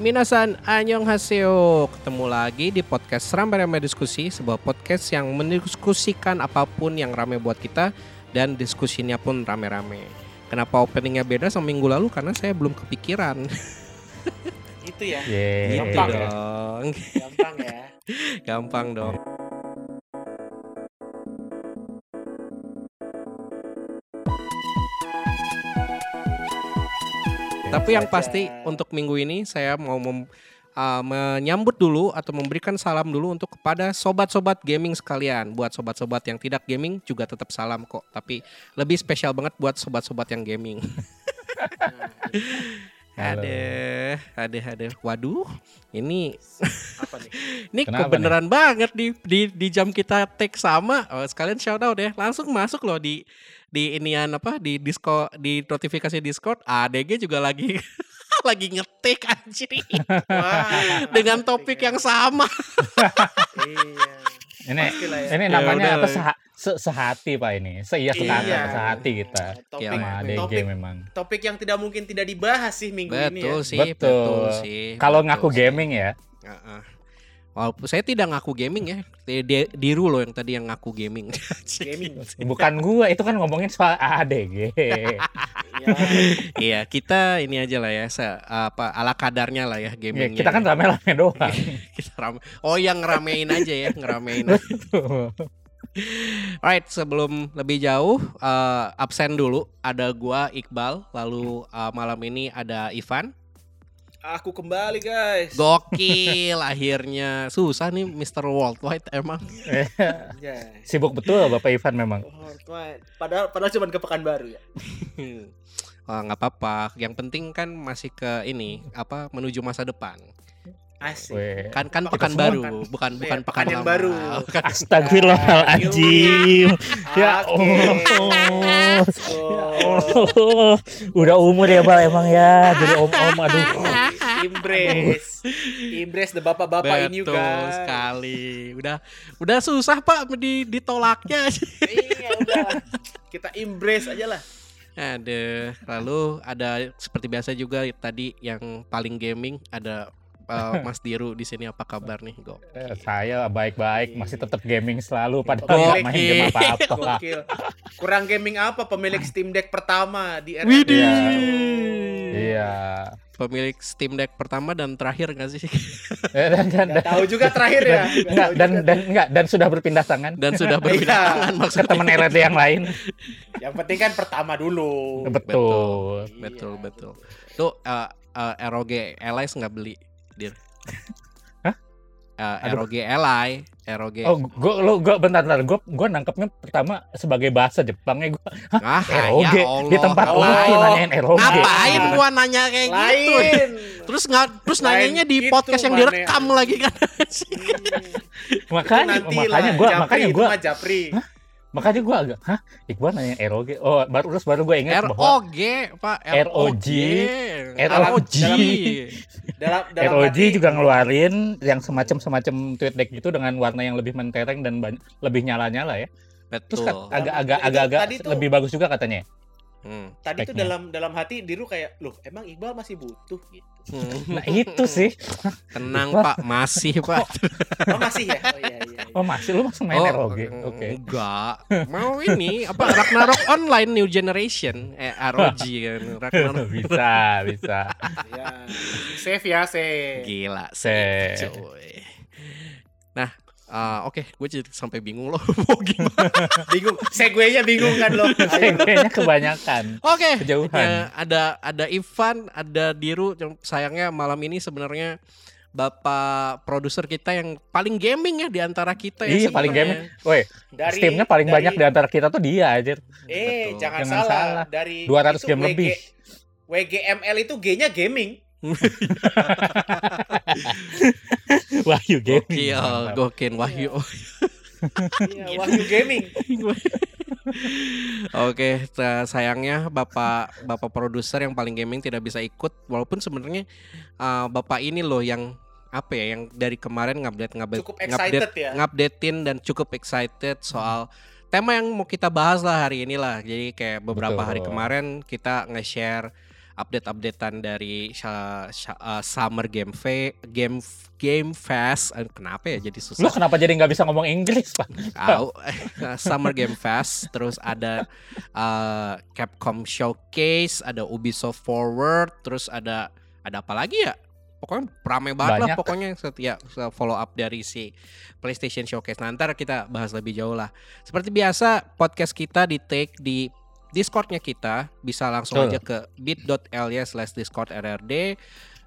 Minasan Annyeonghaseyo Ketemu lagi di podcast Rame-Rame Diskusi Sebuah podcast yang mendiskusikan apa pun yang rame buat kita Dan diskusinya pun rame-rame Kenapa openingnya beda sama minggu lalu? Karena saya belum kepikiran Itu ya. Yeay. Gitu Gampang ya? dong Gampang ya. Gampang dong Tapi yang pasti untuk minggu ini saya mau mem- uh, menyambut dulu atau memberikan salam dulu untuk kepada sobat-sobat gaming sekalian. Buat sobat-sobat yang tidak gaming juga tetap salam kok. Tapi lebih spesial banget buat sobat-sobat yang gaming. Ada, ada, ada. Waduh, ini Apa nih? ini Kenapa kebenaran banget di, di di jam kita take sama. Oh, sekalian shout out ya. Langsung masuk loh di di inian apa di Discord di notifikasi Discord. ADG juga lagi lagi ngetik anjir Wah, dengan topik yang sama. Iya. Ini ya. ini Ya namanya udah. apa seha, se- sehati Pak ini. Seia sekata Iya. sehati kita Topik, Ya, sama ADG topik, memang. topik yang tidak mungkin tidak dibahas sih minggu ini ya. Betul sih, betul, Betul. sih. Kalau betul ngaku sih. gaming ya. Heeh. Walaupun saya tidak ngaku gaming ya. Di- di- Diru loh yang tadi yang ngaku gaming. Gaming. Bukan gua, itu kan ngomongin soal ADG. Ya, Iya, kita ini aja lah ya, se- apa ala kadarnya lah ya Ya, gamingnya. kita kan ya. rame-rame doang. kita rame. Oh, yang ngeramein aja ya, ngeramein. Alright, sebelum lebih jauh, eh, absen dulu. Ada gua Iqbal, lalu eh, malam ini ada Ivan. Aku kembali guys. Gokil, akhirnya susah nih Mr. Worldwide emang. Ya. Sibuk betul Bapak Ivan memang. Oh, tuan. Padahal padahal cuma ke Pekanbaru ya. Wah, nggak apa-apa. Yang penting kan masih ke ini apa menuju masa depan. Asik. Weh. Kan kan Oh, pekan baru, bukan. bukan bukan Iya, pekan, pekan yang lama. baru. Bukan- Astagfirullahaladzim. Ya Oke. Allah. Oh, Oh, udah umur ya Bal emang ya jadi om-om aduh. Imbres. Imbres the bapak-bapak ini Betul juga. sekali. Udah udah susah Pak di ditolaknya. Iya udah. Kita imbres aja lah. ada lalu ada seperti biasa juga tadi yang paling gaming ada uh, Mas Diru di sini apa kabar nih, Go? Eh, Saya baik-baik masih tetap gaming selalu padahal Gokil. main game apa-apa. Gokil. Kurang gaming apa pemilik Steam Deck pertama di era Widih. Iya. Pemilik Steam Deck pertama dan terakhir nggak sih? Eh, Dan dan Nggak tahu juga terakhir ya. Nggak enggak dan juga. dan enggak dan sudah berpindah tangan Dan sudah berbeda Iya. tangan ke maksudnya. teman RT yang lain. yang penting kan pertama dulu. Betul. Betul, Iya. betul. Tuh uh, uh, ROG Allies nggak beli, Dir. Hah? Uh. ROG Ally, ROG. Oh, gua lo gua bentar bentar gua gua nangkepnya pertama sebagai bahasa Jepangnya gua ah, ROG ya Allah. di tempat Allah. tuh nanyain ROG. Ngapain gua nanya kayak gitu? Lain. Terus nggak terus Lain nanyanya di gitu, podcast yang direkam lagi kan. Makanya nanti makanya gua Japri, makanya itu gua mah Japri. Makanya gua agak hah Iqbal nanya ROG. Oh, baru terus baru gua ingat bahwa ROG, Pak. ROG. ROG. Dalam dalam ROG hati- juga ngeluarin yang semacam semacam tweet deck gitu dengan warna yang lebih mentereng dan lebih nyala-nyala ya. Terus Betul. kan agak-agak agak-agak tuh- lebih bagus juga katanya. Hmm. Tadi tuh speknya. dalam dalam hati Diru kayak, "Loh, emang Iqbal masih butuh?" gitu. Hmm. Nah, itu sih. Tenang. Pak, masih Pak. Oh, masih ya? Oh iya iya. iya. Oh, masih lu masih main ROG. mm, Oke. Enggak. Mau ini apa Ragnarok Online New Generation eh ROG kan. Ragnarok bisa, bisa. Iya. Save ya, save. gila Se- sih. cuy. Nah, eh, oke, gue jadi sampai bingung loh mau gimana. Bingung. Segway-nya bingung kan lo. Kayaknya kebanyakan. Oke. Kejauhan. ya, ada ada Ivan, ada Diru. yang Sayangnya malam ini sebenarnya Bapak produser kita yang paling gaming ya di antara kita ya. Iya, paling sebenarnya. gaming. Woi, Dari Steamnya paling dari- banyak di antara kita tuh dia aja. Eh, Betul. jangan, Jangan salah. salah. Dari 200 itu game WG lebih. WGML itu G-nya gaming. Wahyu Gaming. Gokil, Mantap. gokil Wahyu. Iya, Wahyu Gaming. Oke, sa- sayangnya bapak bapak produser yang paling gaming tidak bisa ikut, walaupun sebenarnya uh, bapak ini loh yang apa ya, yang dari kemarin ngupdate ngupdate Cukup excited ya. ngupdatein dan cukup excited soal tema yang mau kita bahas lah hari ini lah. Jadi kayak beberapa Betul. hari kemarin kita nge-share update-updatean dari uh, Summer Game Fe Game Game Fest. Uh, kenapa ya jadi susah? Lo kenapa jadi nggak bisa ngomong Inggris, Pak? Summer Game Fest, terus ada uh, Capcom Showcase, ada Ubisoft Forward, terus ada ada apa lagi ya? Pokoknya ramai banget Banyak. lah pokoknya setiap follow up dari si PlayStation Showcase. Nanti kita bahas lebih jauh lah. Seperti biasa podcast kita di take di Discordnya kita bisa langsung oh. aja ke bit.ly slash discord rrd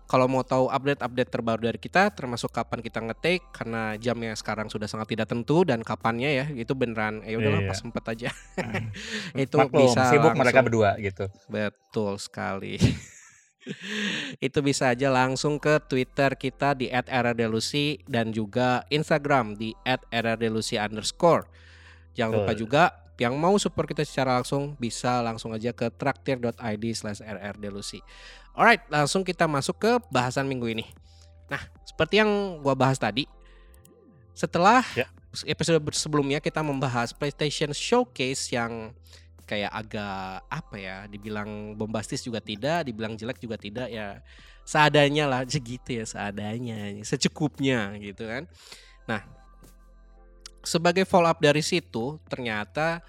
kalau mau tahu update-update terbaru dari kita termasuk kapan kita ngetik karena jamnya sekarang sudah sangat tidak tentu dan kapannya ya itu beneran ya udahlah iya. pas sempet aja hmm. itu Maklum, bisa sibuk langsung, mereka berdua gitu betul sekali itu bisa aja langsung ke Twitter kita di @rrdelusi dan juga Instagram di @rrdelusi underscore. Jangan lupa juga yang mau support kita secara langsung bisa langsung aja ke traktir.id slash rrdelusi. Alright, langsung kita masuk ke bahasan minggu ini. Nah, seperti yang gua bahas tadi, setelah ya. episode sebelumnya kita membahas PlayStation Showcase yang kayak agak apa ya, dibilang bombastis juga tidak, dibilang jelek juga tidak ya seadanya lah segitu ya seadanya secukupnya gitu kan. Nah, sebagai follow up dari situ ternyata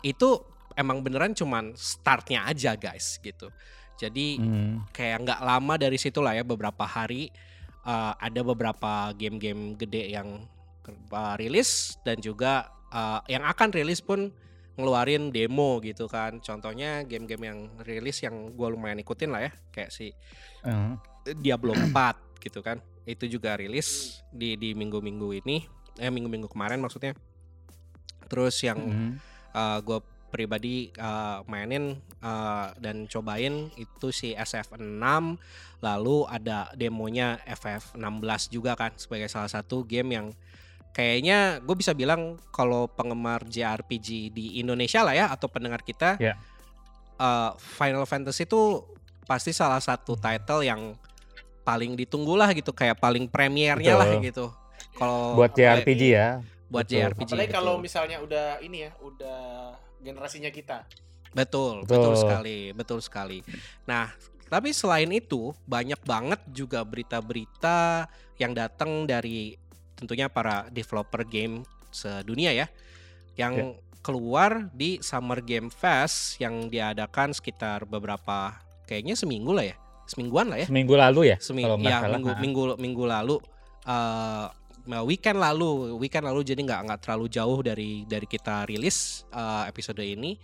itu emang beneran cuman startnya aja guys gitu. Jadi hmm. kayak nggak lama dari situ lah ya beberapa hari uh, ada beberapa game-game gede yang uh, rilis dan juga uh, yang akan rilis pun ngeluarin demo gitu kan. Contohnya game-game yang rilis yang gue lumayan ikutin lah ya kayak si uh. Diablo 4 gitu kan. Itu juga rilis di di minggu-minggu ini eh minggu-minggu kemarin maksudnya terus yang mm -hmm. uh, gue pribadi uh, mainin uh, dan cobain itu si SF6 lalu ada demonya FF16 juga kan sebagai salah satu game yang kayaknya gue bisa bilang kalau penggemar JRPG di Indonesia lah ya atau pendengar kita yeah. uh, Final Fantasy itu pasti salah satu title yang paling ditunggu lah gitu kayak paling premiernya lah gitu kalau buat JRPG ya. Buat betul. JRPG. Apalagi kalau misalnya udah ini ya, udah generasinya kita. Betul, betul, betul sekali, betul sekali. Nah, tapi selain itu banyak banget juga berita-berita yang datang dari tentunya para developer game sedunia ya, yang yeah. keluar di Summer Game Fest yang diadakan sekitar beberapa kayaknya seminggu lah ya, semingguan lah ya. Seminggu lalu ya? Seminggu, ya, minggu, minggu minggu lalu. Uh, weekend lalu weekend lalu jadi nggak nggak terlalu jauh dari dari kita rilis uh, episode ini.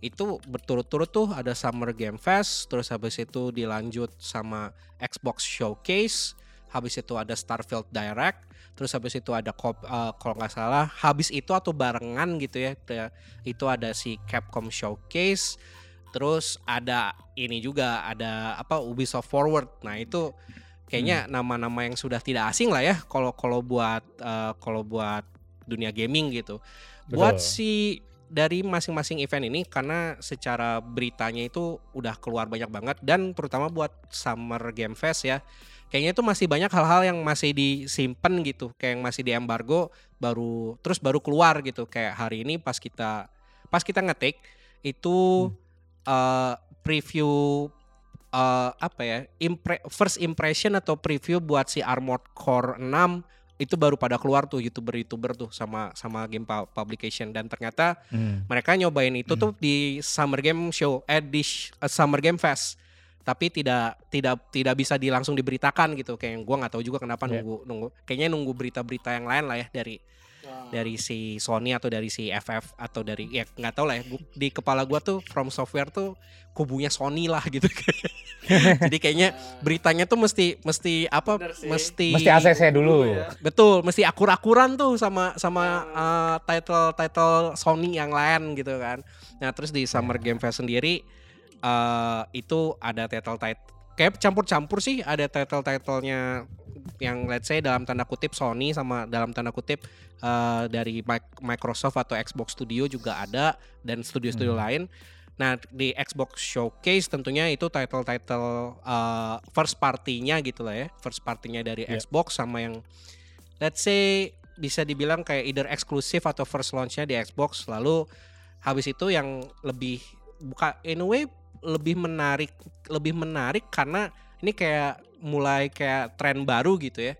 Itu berturut-turut tuh ada Summer Game Fest terus habis itu dilanjut sama Xbox Showcase habis itu ada Starfield Direct terus habis itu ada uh, kalau nggak salah habis itu atau barengan gitu ya itu ada si Capcom Showcase terus ada ini juga ada apa Ubisoft Forward. Nah itu kayaknya hmm. nama-nama yang sudah tidak asing lah ya kalau kalau buat uh, kalau buat dunia gaming gitu. Betul. Buat si dari masing-masing event ini karena secara beritanya itu udah keluar banyak banget dan terutama buat Summer Game Fest ya. Kayaknya itu masih banyak hal-hal yang masih disimpan gitu, kayak yang masih di embargo baru terus baru keluar gitu. Kayak hari ini pas kita pas kita ngetik itu hmm. uh, preview uh, apa ya impre first impression atau preview buat si Armored Core 6 itu baru pada keluar tuh youtuber-youtuber tuh sama sama game publication dan ternyata hmm. mereka nyobain itu hmm. tuh di Summer Game Show eh di uh, Summer Game Fest tapi tidak tidak tidak bisa di langsung diberitakan gitu kayak gue nggak tahu juga kenapa yeah. nunggu nunggu kayaknya nunggu berita-berita yang lain lah ya dari dari si Sony atau dari si FF atau dari ya nggak tahu lah ya di kepala gua tuh From Software tuh kubunya Sony lah gitu. Jadi kayaknya beritanya tuh mesti mesti apa mesti mesti ACC dulu. Ya. betul mesti akur-akuran tuh sama sama uh, title title Sony yang lain gitu kan. Nah terus di Summer Game Fest sendiri uh, itu ada title title kayak campur-campur sih ada title-titlenya yang let's say dalam tanda kutip Sony sama dalam tanda kutip uh, dari Microsoft atau Xbox Studio juga ada dan studio-studio hmm. lain. Nah di Xbox Showcase tentunya itu title-title uh, first partinya gitu lah ya, first partinya dari yeah. Xbox sama yang let's say bisa dibilang kayak either eksklusif atau first launchnya di Xbox. Lalu habis itu yang lebih buka in a way lebih menarik lebih menarik karena ini kayak mulai kayak tren baru gitu ya.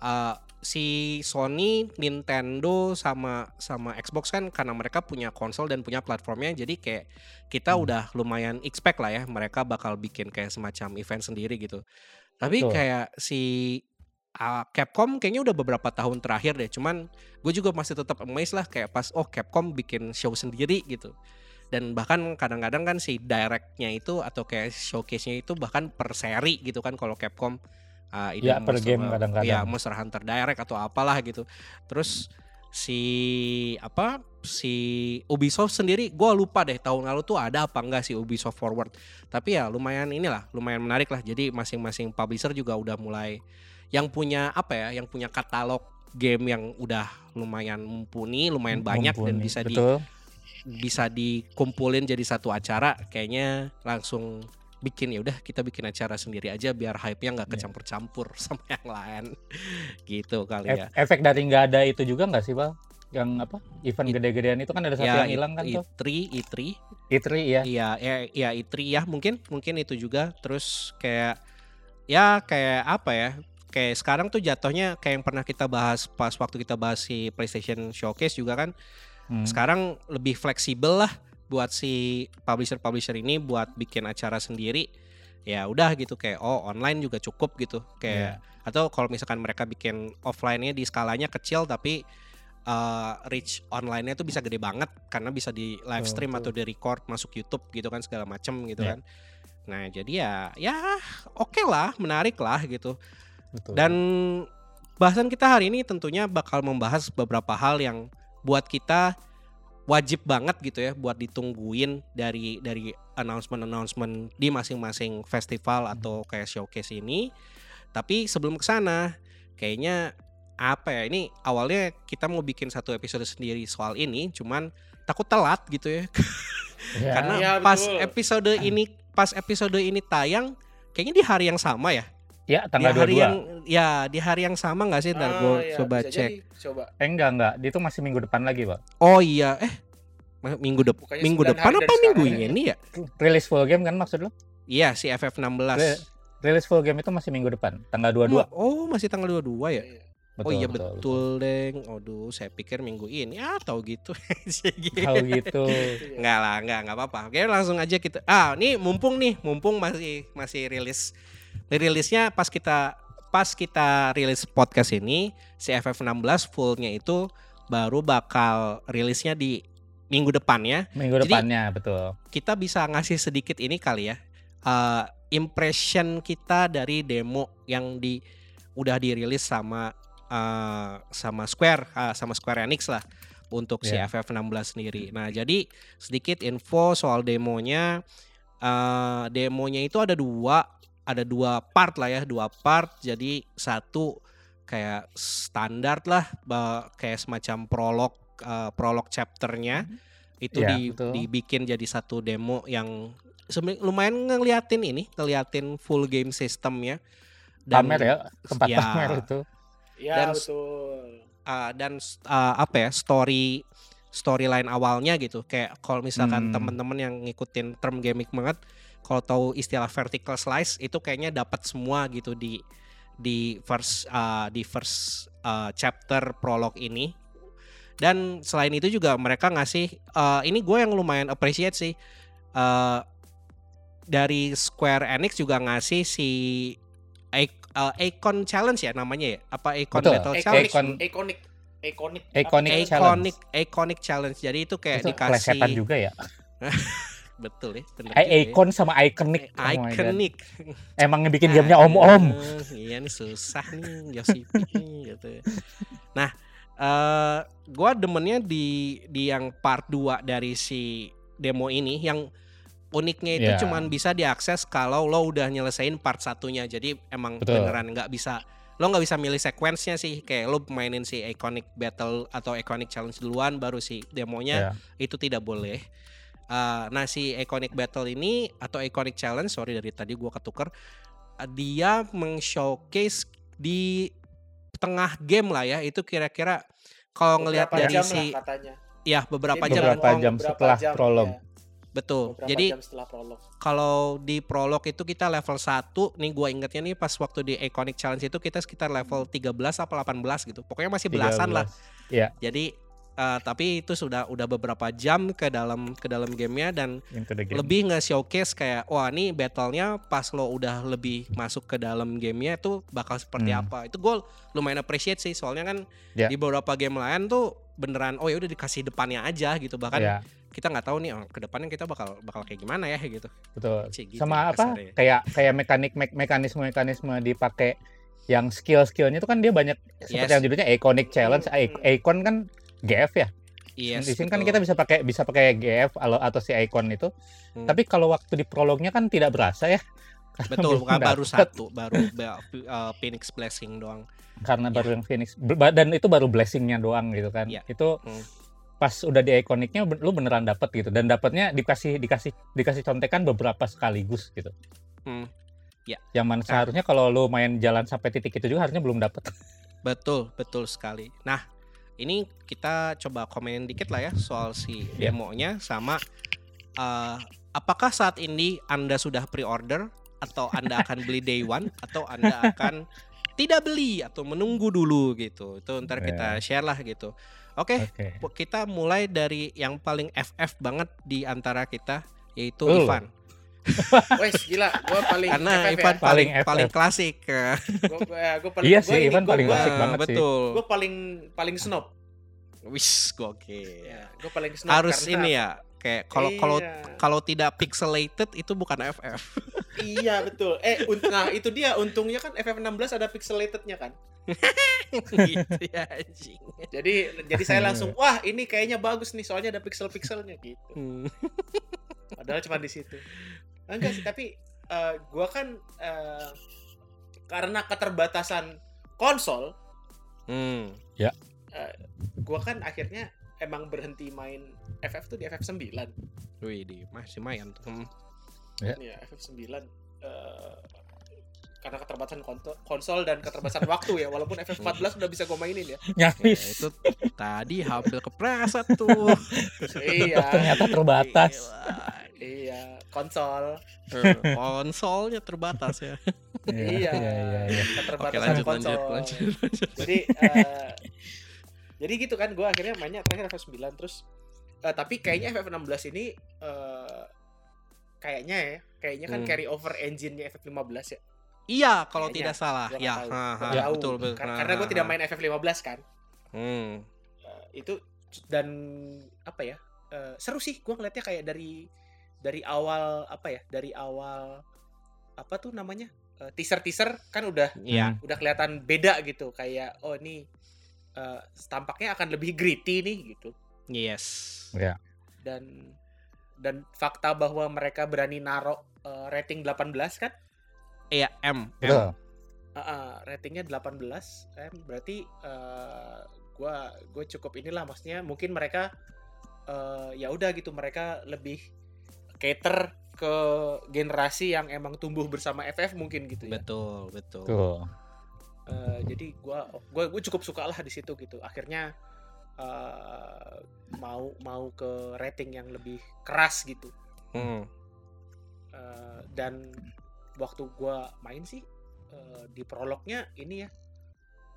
Uh, si Sony, Nintendo sama sama Xbox kan karena mereka punya konsol dan punya platformnya jadi kayak kita hmm. udah lumayan expect lah ya mereka bakal bikin kayak semacam event sendiri gitu. Tapi Betul. kayak si uh, Capcom kayaknya udah beberapa tahun terakhir deh. Cuman gue juga masih tetap amazed lah kayak pas oh Capcom bikin show sendiri gitu. Dan bahkan kadang-kadang kan si directnya itu atau kayak showcase-nya itu bahkan per seri gitu kan kalau Capcom uh, ini ya, per Monster, game kadang-kadang. Ya, Monster Hunter Direct atau apalah gitu. Terus si apa si Ubisoft sendiri gue lupa deh tahun lalu tuh ada apa enggak si Ubisoft Forward tapi ya lumayan inilah lumayan menarik lah jadi masing-masing publisher juga udah mulai yang punya apa ya yang punya katalog game yang udah lumayan mumpuni lumayan banyak mumpuni. dan bisa Betul. di bisa dikumpulin jadi satu acara kayaknya langsung bikin ya udah kita bikin acara sendiri aja biar hype-nya nggak iya. kecampur-campur sama yang lain gitu kali ya. E efek dari nggak ada itu juga nggak sih, Bang? Yang apa? Event gede-gedean itu kan ada satu ya, yang hilang kan tuh. I3, I3. I3 ya. Iya, ya, ya I3 ya mungkin mungkin itu juga terus kayak ya kayak apa ya? Kayak sekarang tuh jatuhnya kayak yang pernah kita bahas pas waktu kita bahas si PlayStation Showcase juga kan. Hmm. Sekarang lebih fleksibel lah buat si publisher-publisher ini buat bikin acara sendiri ya udah gitu kayak oh online juga cukup gitu kayak yeah. atau kalau misalkan mereka bikin offline-nya di skalanya kecil tapi uh, reach online-nya itu bisa gede banget karena bisa di live stream oh, atau di record masuk YouTube gitu kan segala macem gitu yeah. kan nah jadi ya ya oke okay lah menarik lah gitu Betul. dan bahasan kita hari ini tentunya bakal membahas beberapa hal yang buat kita wajib banget gitu ya buat ditungguin dari dari announcement announcement di masing-masing festival atau kayak showcase ini. Tapi sebelum ke sana, kayaknya apa ya ini awalnya kita mau bikin satu episode sendiri soal ini, cuman takut telat gitu ya. ya. Karena ya, pas episode ini pas episode ini tayang, kayaknya di hari yang sama ya. Ya, tanggal di hari 22. yang ya di hari yang sama nggak sih? Ntar ah, gue iya, coba cek. Jadi, coba. Eh enggak enggak, itu masih minggu depan lagi, Pak. Oh iya, eh minggu depan minggu depan apa minggu ini ya? Rilis full game kan maksud lo? Iya, si FF16. Rilis full game itu masih minggu depan, tanggal 22. Oh, masih tanggal 22 ya? Betul, oh iya betul, betul, betul deng. Aduh, saya pikir minggu ini. Ah, tahu gitu. tahu gitu. Enggak lah, enggak, enggak apa-apa. Oke, langsung aja kita. Ah, ini mumpung nih, mumpung masih masih rilis rilisnya pas kita pas kita rilis podcast ini si FF16 fullnya itu baru bakal rilisnya di minggu depannya. Minggu depannya Jadi, betul. Kita bisa ngasih sedikit ini kali ya. Uh, impression kita dari demo yang di udah dirilis sama uh, sama Square uh, sama Square Enix lah untuk yeah. si FF16 sendiri. Nah, jadi sedikit info soal demonya. Uh, demonya itu ada dua ada dua part lah ya dua part. Jadi satu kayak standar lah kayak semacam prolog uh, prolog chapternya. Mm-hmm. itu ya, di, dibikin jadi satu demo yang lumayan ngeliatin ini ngeliatin full game sistemnya dan pamer ya tempat ya, pamer itu. Ya dan, betul. uh, dan uh, apa ya story storyline awalnya gitu. Kayak kalau misalkan hmm. teman-teman yang ngikutin term gaming banget kalau tahu istilah vertical slice itu kayaknya dapat semua gitu di di first uh, di first uh, chapter prolog ini. Dan selain itu juga mereka ngasih uh, ini gue yang lumayan appreciate sih uh, dari Square Enix juga ngasih si uh, Icon Challenge ya namanya ya? Apa Icon Betul. Battle Challenge? Icon Iconic Iconic Iconic Iconic Iconic Challenge. Jadi itu kayak itu dikasih juga ya betul ya bener Icon ya. sama Iconic Iconic oh emang bikin gamenya om-om iya nih susah nih Yosipi gitu nah uh, gua demennya di di yang part 2 dari si demo ini yang uniknya itu yeah. cuman bisa diakses kalau lo udah nyelesain part satunya jadi emang Betul. beneran nggak bisa lo nggak bisa milih sequence sih kayak lo mainin si iconic battle atau iconic challenge duluan baru si demonya yeah. itu tidak boleh Uh, nah si Iconic Battle ini atau Iconic Challenge, sorry dari tadi gue ketuker, uh, dia meng-showcase di tengah game lah ya. Itu kira-kira kalau ngelihat dari si, katanya. ya beberapa jam, beberapa jam, beberapa setelah jam, prolog. Ya. Betul. Beberapa Jadi jam setelah prolog. kalau di prolog itu kita level 1 nih gua ingetnya nih pas waktu di Iconic Challenge itu kita sekitar level 13 apa 18 gitu. Pokoknya masih belasan lah. 13. Iya, Jadi eh, tapi itu sudah udah beberapa jam ke dalam ke dalam gamenya dan game. lebih nge showcase kayak wah ini battlenya pas lo udah lebih masuk ke dalam gamenya itu bakal seperti Hmm. apa. Itu gue lumayan appreciate sih soalnya kan Ya. di beberapa game lain tuh beneran oh ya udah dikasih depannya aja gitu bahkan Iya, kita nggak tahu nih oh, ke depannya kita bakal bakal kayak gimana ya gitu. betul. Cik, gitu Sama ya apa? kasarnya. Kayak kayak mekanik me- mekanisme-mekanisme dipakai yang skill-skillnya itu kan dia banyak seperti Yes. yang judulnya Iconic Challenge. Hmm. Icon kan GF ya. Yes, di sini kan betul. kita bisa pakai bisa pakai GF atau si Icon itu. Hmm. Tapi kalau waktu di prolognya kan tidak berasa ya. Karena betul bukan baru satu baru ba- uh, Phoenix Blessing doang. karena Ya. baru yang Phoenix dan itu baru blessingnya doang gitu kan Ya. itu Hmm. pas udah di iconicnya be- lu beneran dapet gitu dan dapetnya dikasih dikasih dikasih contekan beberapa sekaligus gitu Hmm. yang mana seharusnya kalau lu main jalan sampai titik itu juga harusnya belum dapet Betul, betul sekali. Nah, ini kita coba komenin dikit lah ya soal si Ya. demonya sama eh, apakah saat ini Anda sudah pre-order atau Anda akan beli day one atau Anda akan tidak beli atau menunggu dulu gitu. Itu ntar kita share lah gitu. Oke, oke po- kita mulai dari yang paling FF banget di antara kita yaitu. Ivan. Wes gila, gua paling Karena FF Ivan ya. paling Paling paling FF. klasik. Gua, gua, gua paling Iya gua sih, ini, Ivan gua- paling gua- klasik banget sih. betul. Gua paling paling snob. Wis, gokil. Ya, gua paling snob Harus karena- ini ya, kayak kalau kalau Iya. kalau tidak pixelated itu bukan FF. Iya betul. Eh, unt- nah itu dia untungnya kan FF16 ada pixelatednya kan. gitu ya anjing. Jadi jadi saya langsung wah ini kayaknya bagus nih soalnya ada pixel-pixelnya gitu. Padahal cuma di situ. Enggak sih, tapi eh, gua kan eh, karena keterbatasan konsol, Hmm. gua kan akhirnya emang berhenti main FF tuh di FF9. Wih, di masih main tuh. Hmm. Ya, FF9 eh, karena keterbatasan konsol dan keterbatasan waktu ya, walaupun FF14 udah bisa gua mainin ya. Ya, nyaris itu tadi hampir kepleset tuh. iya. ternyata terbatas. Iya, konsol. Eh, Konsolnya terbatas ya. Iya. iya iya iya Oke, Keterbatasan lanjut konsol. lanjut lanjut. lanjut. Jadi eh, jadi gitu kan gue akhirnya mainnya terakhir FF9 terus eh, tapi kayaknya FF16 ini eh, kayaknya ya, kayaknya kan Hmm. carry over engine-nya FF15 ya. Iya, kalau Kayaknya. tidak salah. Gua Ya, ha, ha, tahu. betul betul. Kar- Ha, Karena gue tidak main FF15 kan. Hmm. Eh, itu dan apa ya? eh, seru sih gue ngeliatnya kayak dari dari awal apa ya? Dari awal apa tuh namanya? teaser teaser kan udah Iya. udah kelihatan beda gitu kayak oh ini eh, tampaknya akan lebih gritty nih gitu Yes. ya dan dan fakta bahwa mereka berani narok eh, rating 18 kan Iya, M. M. betul Ah, ah, ratingnya 18 em berarti eh, gua gue cukup inilah maksudnya mungkin mereka eh, ya udah gitu mereka lebih cater ke generasi yang emang tumbuh bersama FF mungkin gitu ya Betul, betul. tuh Eh, jadi gua gua gue cukup suka lah di situ gitu akhirnya eh, mau mau ke rating yang lebih keras gitu Hmm. Eh, dan waktu gua main sih eh, di prolognya ini ya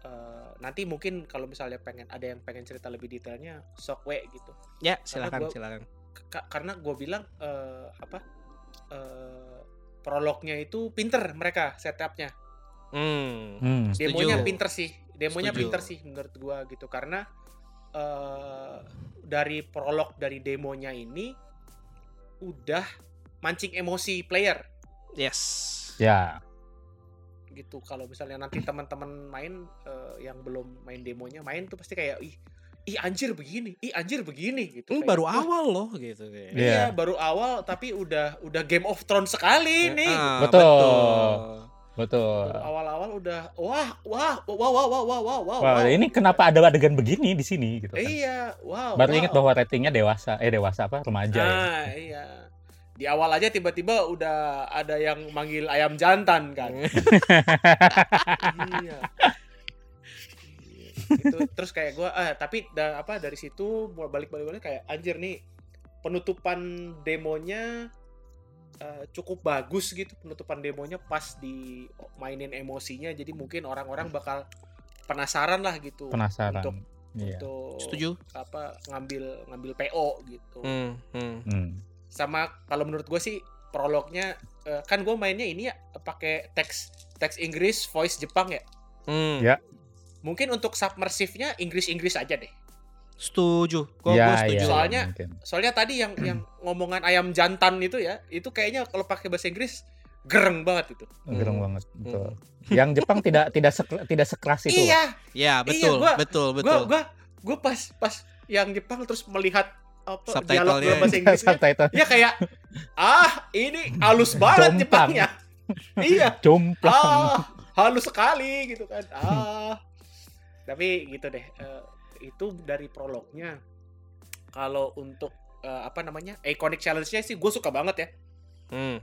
eh, nanti mungkin kalau misalnya pengen ada yang pengen cerita lebih detailnya sok we gitu Ya, silakan, gua- silakan. Ka- karena gue bilang eh, apa eh, prolognya itu pinter mereka setupnya Hmm. hmm. demonya Setuju. pinter sih demonya Setuju. pinter sih menurut gua gitu karena eh dari prolog dari demonya ini udah mancing emosi player Yes. ya gitu kalau misalnya nanti teman-teman main eh, yang belum main demonya main tuh pasti kayak ih ih anjir begini ih anjir begini gitu Ini Kayak, baru "Wah, awal loh gitu kayak. Iya. iya baru awal tapi udah udah Game of Thrones sekali nih Ah, Betul. betul Baru awal-awal udah wah wah wah wah wah wah wah wah wah Wah, ini kenapa ada adegan begini di sini gitu kan. iya wow Baru wow. ingat bahwa ratingnya dewasa, eh dewasa apa remaja ya. Nah, iya. Di awal aja tiba-tiba udah ada yang manggil ayam jantan kan. iya. Iya. Itu terus kayak gua ah tapi da, apa dari situ mau balik-balik balik kayak anjir nih penutupan demonya uh, cukup bagus gitu penutupan demonya pas di mainin emosinya jadi mungkin orang-orang bakal penasaran lah gitu penasaran untuk Iya. untuk Setuju. apa ngambil ngambil PO gitu Hmm, hmm. Hmm. Sama kalau menurut gue sih prolognya eh, kan gue mainnya ini ya pakai teks teks Inggris voice Jepang ya Hmm. Ya. mungkin untuk submersifnya Inggris Inggris aja deh Setuju. Gua, Ya, gua setuju. ya, Soalnya- mungkin. soalnya tadi yang yang ngomongan ayam jantan itu ya itu kayaknya kalau pakai bahasa Inggris gereng banget itu gereng Hmm. banget betul. Yang Jepang tidak tidak sek- tidak sekeras itu. iya Ya, betul, gua- betul, gue betul. gue gue pas pas yang Jepang terus melihat apa Subtitle-nya. dialog bahasa. Inggrisnya Subtitle ya kayak ah ini halus banget Jomplang. Jepangnya iya jomplang. ah halus sekali gitu kan ah tapi gitu deh eh, itu dari prolognya kalau untuk eh, apa namanya iconic challenge-nya sih gue suka banget ya Hmm,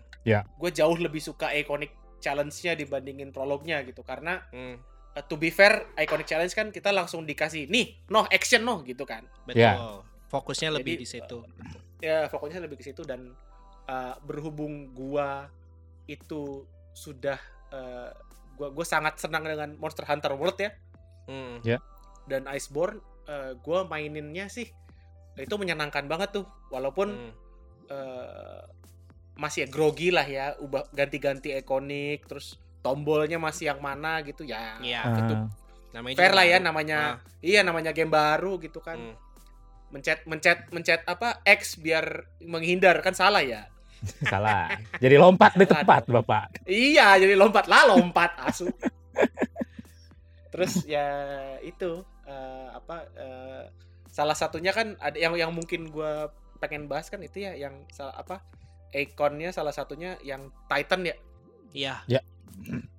gue jauh lebih suka iconic challenge-nya dibandingin prolognya gitu karena hmm. eh, to be fair iconic challenge kan kita langsung dikasih nih no action no gitu kan Betul. Ya. Fokusnya lebih Jadi, di situ. ya fokusnya lebih ke situ dan uh, berhubung gua itu sudah uh, gua gua sangat senang dengan Monster Hunter World ya Hmm. dan Iceborne uh, gua maininnya sih itu menyenangkan banget tuh walaupun Hmm. uh, masih ya grogi lah ya ubah ganti-ganti ikonik terus tombolnya masih yang mana gitu ya Iya. Ah, itu Namanya fair lah ya baru. namanya Ah, iya namanya game baru gitu kan hmm. Mencet mencet mencet apa X biar menghindar kan salah ya salah. Jadi lompat di tempat, Bapak. Iya, jadi lompat lah lompat asu. Terus ya itu eh, apa eh, salah satunya kan ada yang yang mungkin gua pengen bahas kan itu ya yang salah apa ikonnya salah satunya yang Titan ya. Iya.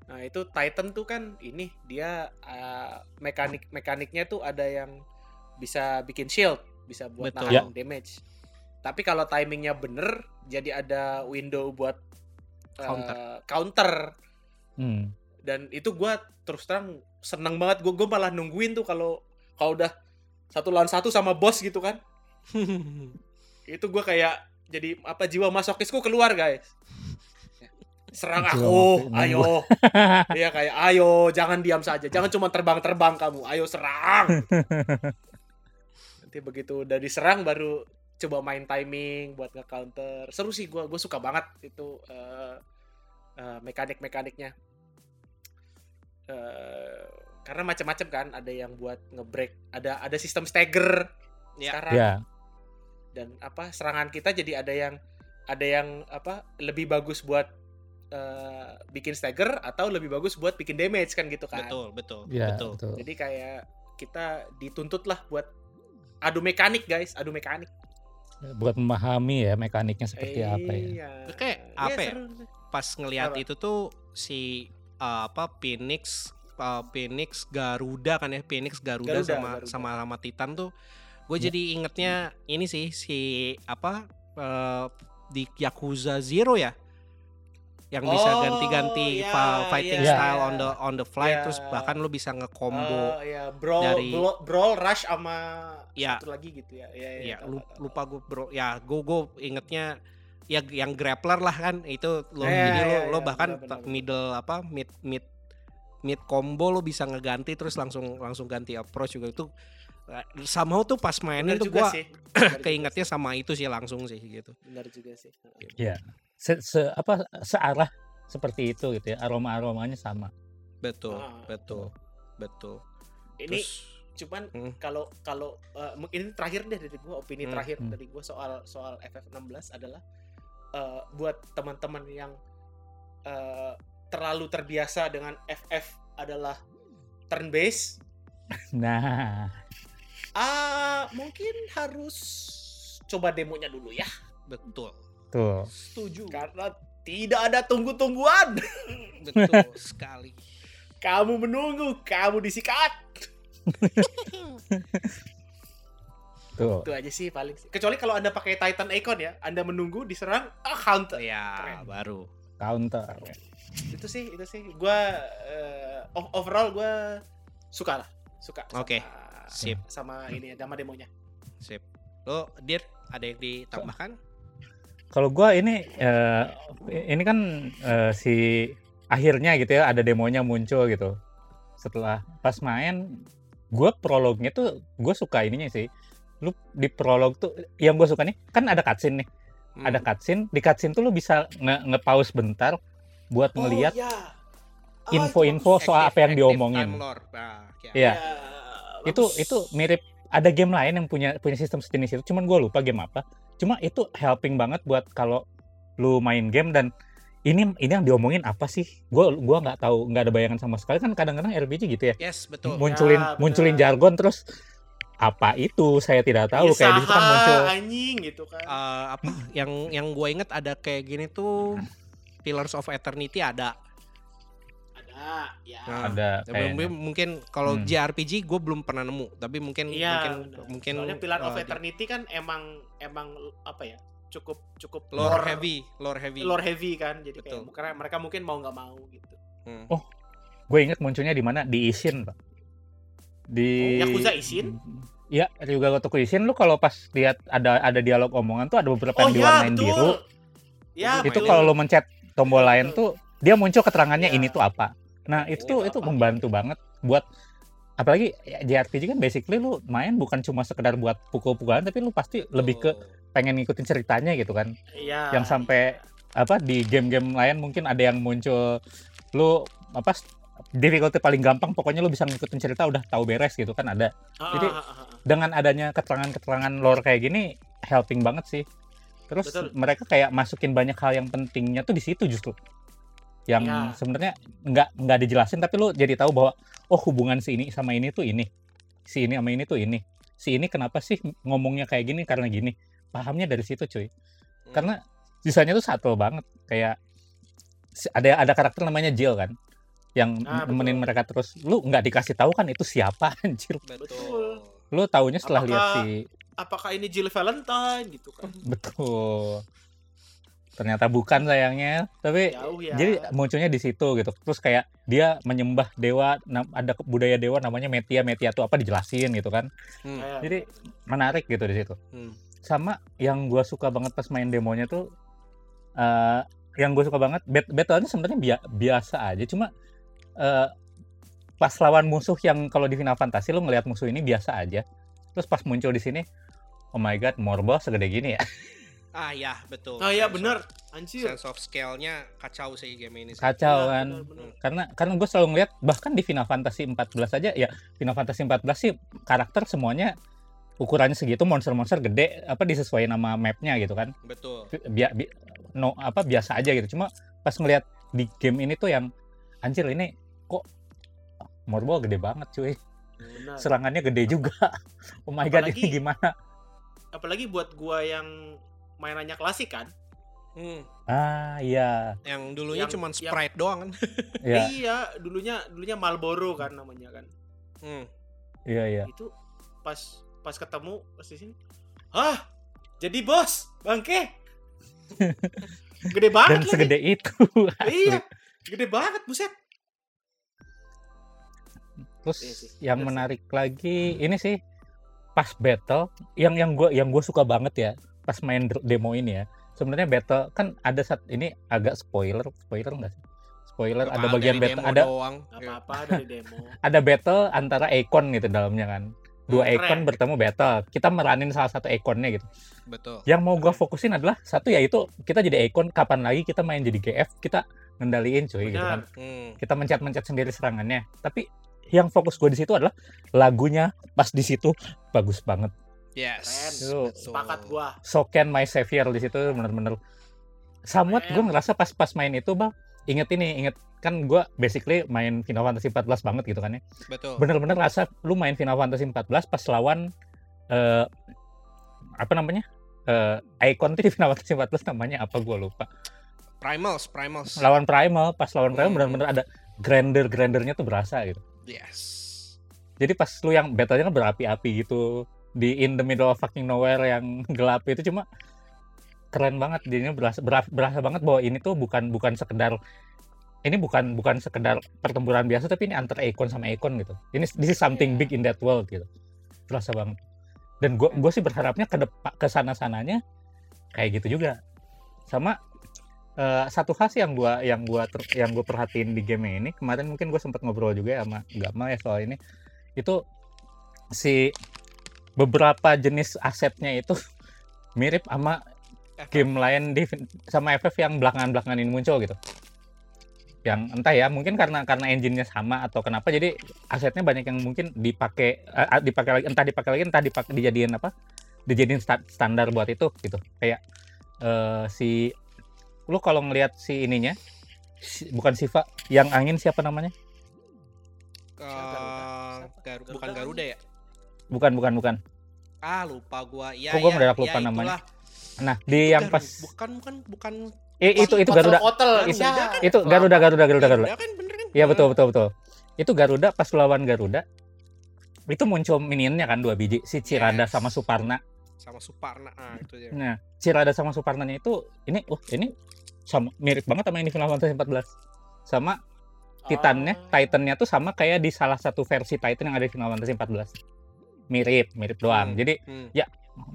Nah itu Titan tuh kan ini dia eh, mekanik mekaniknya tuh ada yang bisa bikin shield, bisa buat Betul. nahan damage. Tapi kalau timingnya bener, jadi ada window buat eh, Counter. counter. Hmm. Dan itu gua terus terang seneng banget. Gue malah nungguin tuh kalau kalau udah satu lawan satu sama bos gitu kan. Itu gua kayak jadi apa jiwa masokisku keluar guys. Serang aku, ayo. Iya kayak ayo, jangan diam saja. Jangan cuma terbang-terbang kamu. Ayo serang. Nanti begitu udah diserang baru coba main timing buat nge-counter. Seru sih gua, gua suka banget itu eh, eh, mekanik-mekaniknya. Eh, karena macam-macam kan, ada yang buat ngebreak, ada ada sistem stagger Ya. sekarang Ya, dan apa serangan kita jadi ada yang ada yang apa lebih bagus buat eh, bikin stagger atau lebih bagus buat bikin damage kan gitu kan. betul, betul, ya, betul. betul. Jadi kayak kita dituntut lah buat adu mekanik guys, adu mekanik. Buat memahami ya mekaniknya seperti apa ya. Iya. Kayak Iya, apa ya? Pas ngelihat Apa? itu tuh si uh, apa Phoenix uh, Phoenix Garuda kan ya, Phoenix Garuda, Garuda, sama Garuda. sama sama Titan tuh gue Ya. jadi ingetnya ini sih si apa uh, di Yakuza Zero ya yang bisa Oh, ganti-ganti ya, fa- fighting ya. style on the on the fly Ya. terus bahkan lu bisa nge-combo Oh, ya, brawl, dari- brawl, brawl rush sama Ya. satu lagi gitu ya. Iya, iya, ya tahu, lu- tahu, tahu. lupa gue bro ya gue gue ingetnya ya yang grappler lah kan itu lo Ya, jadi ya, lo ya, lo ya, bahkan benar, benar, middle apa mid mid mid combo lo bisa ngeganti terus langsung langsung ganti approach juga itu eh, somehow tuh pas mainin Benar tuh gua keingetnya sama itu sih langsung sih gitu. Benar juga sih. Se, se- apa searah seperti itu gitu ya. Aroma-aromanya sama. betul Ah. betul betul Ini terus cuman Hmm. kalau kalau eh, ini terakhir deh dari gua opini Hmm, terakhir hmm. dari gua soal soal FF16 adalah eh, buat teman-teman yang eh, terlalu terbiasa dengan FF adalah turn based Nah, ah mungkin harus coba demonya dulu ya betul tuh. setuju karena tidak ada tunggu-tungguan betul sekali kamu menunggu kamu disikat Tuh. itu aja sih paling kecuali kalau anda pakai Titan Icon ya anda menunggu diserang ah counter ya Keren. baru Counter. itu sih itu sih gue overall gue suka lah suka sama- Oke, sip. sama ini sama demonya sip Lo Dir ada yang ditambahkan? Kalau gua ini eh, ini kan eh, si akhirnya gitu ya ada demonya muncul gitu. Setelah pas main gua prolognya tuh gue suka ininya sih. Lu di prolog tuh yang gue suka nih kan ada cutscene nih. Hmm. Ada cutscene, di cutscene tuh lu bisa nge- nge-pause bentar buat ngelihat oh, ya. Ah, info-info itu soal Active- apa yang active diomongin. Nah, ya. Iya. bagus. itu itu mirip ada game lain yang punya punya sistem sejenis itu cuman gue lupa game apa cuma itu helping banget buat kalau lu main game dan ini ini yang diomongin apa sih gue gua nggak tahu nggak ada bayangan sama sekali kan kadang-kadang RPG gitu ya Yes, betul. munculin Ya, bener. munculin jargon terus apa itu saya tidak tahu Iya, kayak di situ kan muncul anjing gitu kan. Eh, apa yang yang gue inget ada kayak gini tuh Pillars of Eternity ada. Ada, ya. Nah, ada Tapi kayaknya. mungkin kalau Hmm. JRPG gue belum pernah nemu, tapi mungkin Iya, mungkin benar. mungkin Soalnya Pillar of eh, Eternity kan emang emang apa ya? Cukup cukup lore heavy, lore heavy. lore heavy kan. Jadi Betul. kayak karena mereka mungkin mau nggak mau gitu. Hmm. Oh, gue inget munculnya di mana di Ishin pak di Oh, Yakuza Ishin? Iya, Ryuga Gotoku Ishin lu kalau pas lihat ada ada dialog omongan tuh ada beberapa Oh yang ya, diwarnain betul. biru. Ya, Itu kalau lu mencet tombol lain tuh dia muncul keterangannya Iya. ini tuh apa. Nah, itu tuh Itu membantu banget buat apalagi ya, JRPG kan basically lu main bukan cuma sekedar buat pukul-pukulan tapi lu pasti lebih ke pengen ngikutin ceritanya gitu kan. Iya. yang sampai apa di game-game lain mungkin ada yang muncul lu apa difficulty paling gampang pokoknya lu bisa ngikutin cerita udah tahu beres gitu kan ada. Ah, jadi- ah, ah, ah. Dengan adanya keterangan-keterangan lore kayak gini helping banget sih. Terus Betul. mereka kayak masukin banyak hal yang pentingnya tuh di situ justru. Yang Iya. sebenarnya nggak nggak dijelasin tapi lu jadi tahu bahwa oh hubungan si ini sama ini tuh ini. Si ini sama ini tuh ini. Si ini kenapa sih ngomongnya kayak gini karena gini. Pahamnya dari situ cuy. Hmm. Karena sisanya tuh subtle banget kayak ada ada karakter namanya Jill kan yang Ah, nemenin betul. mereka terus lu nggak dikasih tahu kan itu siapa anjir betul. lu taunya setelah lihat Apakah- si Apakah ini Jill Valentine gitu kan? betul ternyata bukan sayangnya. Tapi Jauh ya. jadi munculnya di situ gitu. Terus kayak dia menyembah dewa ada budaya dewa namanya Metia Metia tuh apa dijelasin gitu kan. Hmm. Jadi menarik gitu di situ. Hmm. sama yang gua suka banget pas main demonya tuh eh yang gue suka banget bat battle-nya sebenarnya bia- biasa aja. Cuma eh pas lawan musuh yang kalau di Final Fantasy lu ngelihat musuh ini biasa aja. Terus pas muncul di sini oh my god Morbo segede gini ya Ah ya, betul. Ah ya Sense bener, of- anjir. Sense of scale-nya kacau sih game ini. sih. kacau Bener, kan bener, bener. karena karena gue selalu ngeliat bahkan di Final Fantasy 14 aja ya Final Fantasy 14 sih karakter semuanya ukurannya segitu monster-monster gede apa disesuaikan nama mapnya gitu kan Betul. Bi- bi- no apa biasa aja gitu cuma pas ngeliat di game ini tuh yang anjir ini kok Morbo gede banget cuy Bener. serangannya gede juga oh my god Apalagi- ini gimana Apalagi buat gua yang mainannya klasik kan. Hmm. ah iya Yang dulunya Yang- cuma yang- sprite doang kan. iya Iya, dulunya dulunya Marlboro kan namanya kan. Hmm. iya iya Itu pas pas ketemu pas di sini. Hah? Jadi bos, bangke. Gede dan banget lagi. segede itu Iya. Gede banget, buset. Terus Iya sih, yang sih. menarik lagi ini sih pas battle yang yang gue yang gue suka banget ya pas main demo ini ya sebenarnya battle kan ada saat ini agak spoiler spoiler enggak sih spoiler ada Apa, bagian dari battle demo ada doang. Gak apa-apa dari demo. ada battle antara Icon gitu dalamnya kan dua Hmm, Icon keren. bertemu battle kita meranin salah satu Iconnya gitu Betul. yang mau gue fokusin adalah satu yaitu kita jadi Icon kapan lagi kita main jadi GF kita ngendaliin cuy gitu kan. Hmm. kita mencet-mencet sendiri serangannya. Tapi yang fokus gue di situ adalah lagunya pas di situ bagus banget. Yes. Keren. Itu betul. Sepakat gua. So can my savior di situ bener-bener. Somewhat gue Keren. ngerasa pas pas main itu bang, inget ini, inget kan gue basically main Final Fantasy 14 banget gitu kan ya. Betul. Bener-bener rasa lu main Final Fantasy 14 pas lawan eh apa namanya? Eh icon tuh di Final Fantasy 14 namanya apa gue lupa. Primals, primals. Lawan Primal, pas lawan Primal Hmm. bener-bener ada grander grandernya tuh berasa gitu. Yes. jadi pas lu yang battle-nya kan berapi-api gitu di in the middle of fucking nowhere yang gelap itu cuma keren banget. Jadinya berasa berasa, berasa banget bahwa ini tuh bukan bukan sekedar ini bukan bukan sekedar pertempuran biasa tapi ini antara Icon sama Icon gitu. Ini this is something Iya. big in that world gitu. Terasa banget. Dan gue gue sih berharapnya ke depan ke sana sananya kayak gitu juga. Sama eh, satu sih yang gua yang gua ter- yang gue perhatiin di game ini kemarin mungkin gue sempat ngobrol juga ya sama Gama ya soal ini. Itu si beberapa jenis asetnya itu mirip sama game lain di sama FF yang belakangan-belakangan ini muncul gitu. Yang entah ya, mungkin karena karena engine-nya sama atau kenapa jadi asetnya banyak yang mungkin dipakai eh, dipakai lagi entah dipakai lagi entah dipakai dijadiin apa? Dijadiin sta- standar buat itu gitu. Kayak eh, si lu kalau ngelihat si ininya si- bukan Siva yang angin siapa namanya? Eh, Garu- bukan Garuda ya? Bukan bukan bukan. Ah lupa gua. Ya, Kok gua ya, mendadak ya, lupa namanya? itulah. Nah, di Itu yang pas bukan bukan bukan eh, itu itu Garuda. Garuda iya. kan? Itu Garuda Garuda Garuda Garuda. Kan bener kan? Iya Hmm. betul betul betul. Itu Garuda pas lawan Garuda itu muncul minionnya kan dua biji si Cirada Yes. sama Suparna. sama Suparna ah itu dia. Nah, Cirada sama Suparnanya itu ini wah ini sama mirip banget sama yang di Final Fantasy 14. Sama Titannya, Oh. Titannya tuh sama kayak di salah satu versi Titan yang ada di Final Fantasy 14. Mirip, mirip doang. Hmm, Jadi hmm.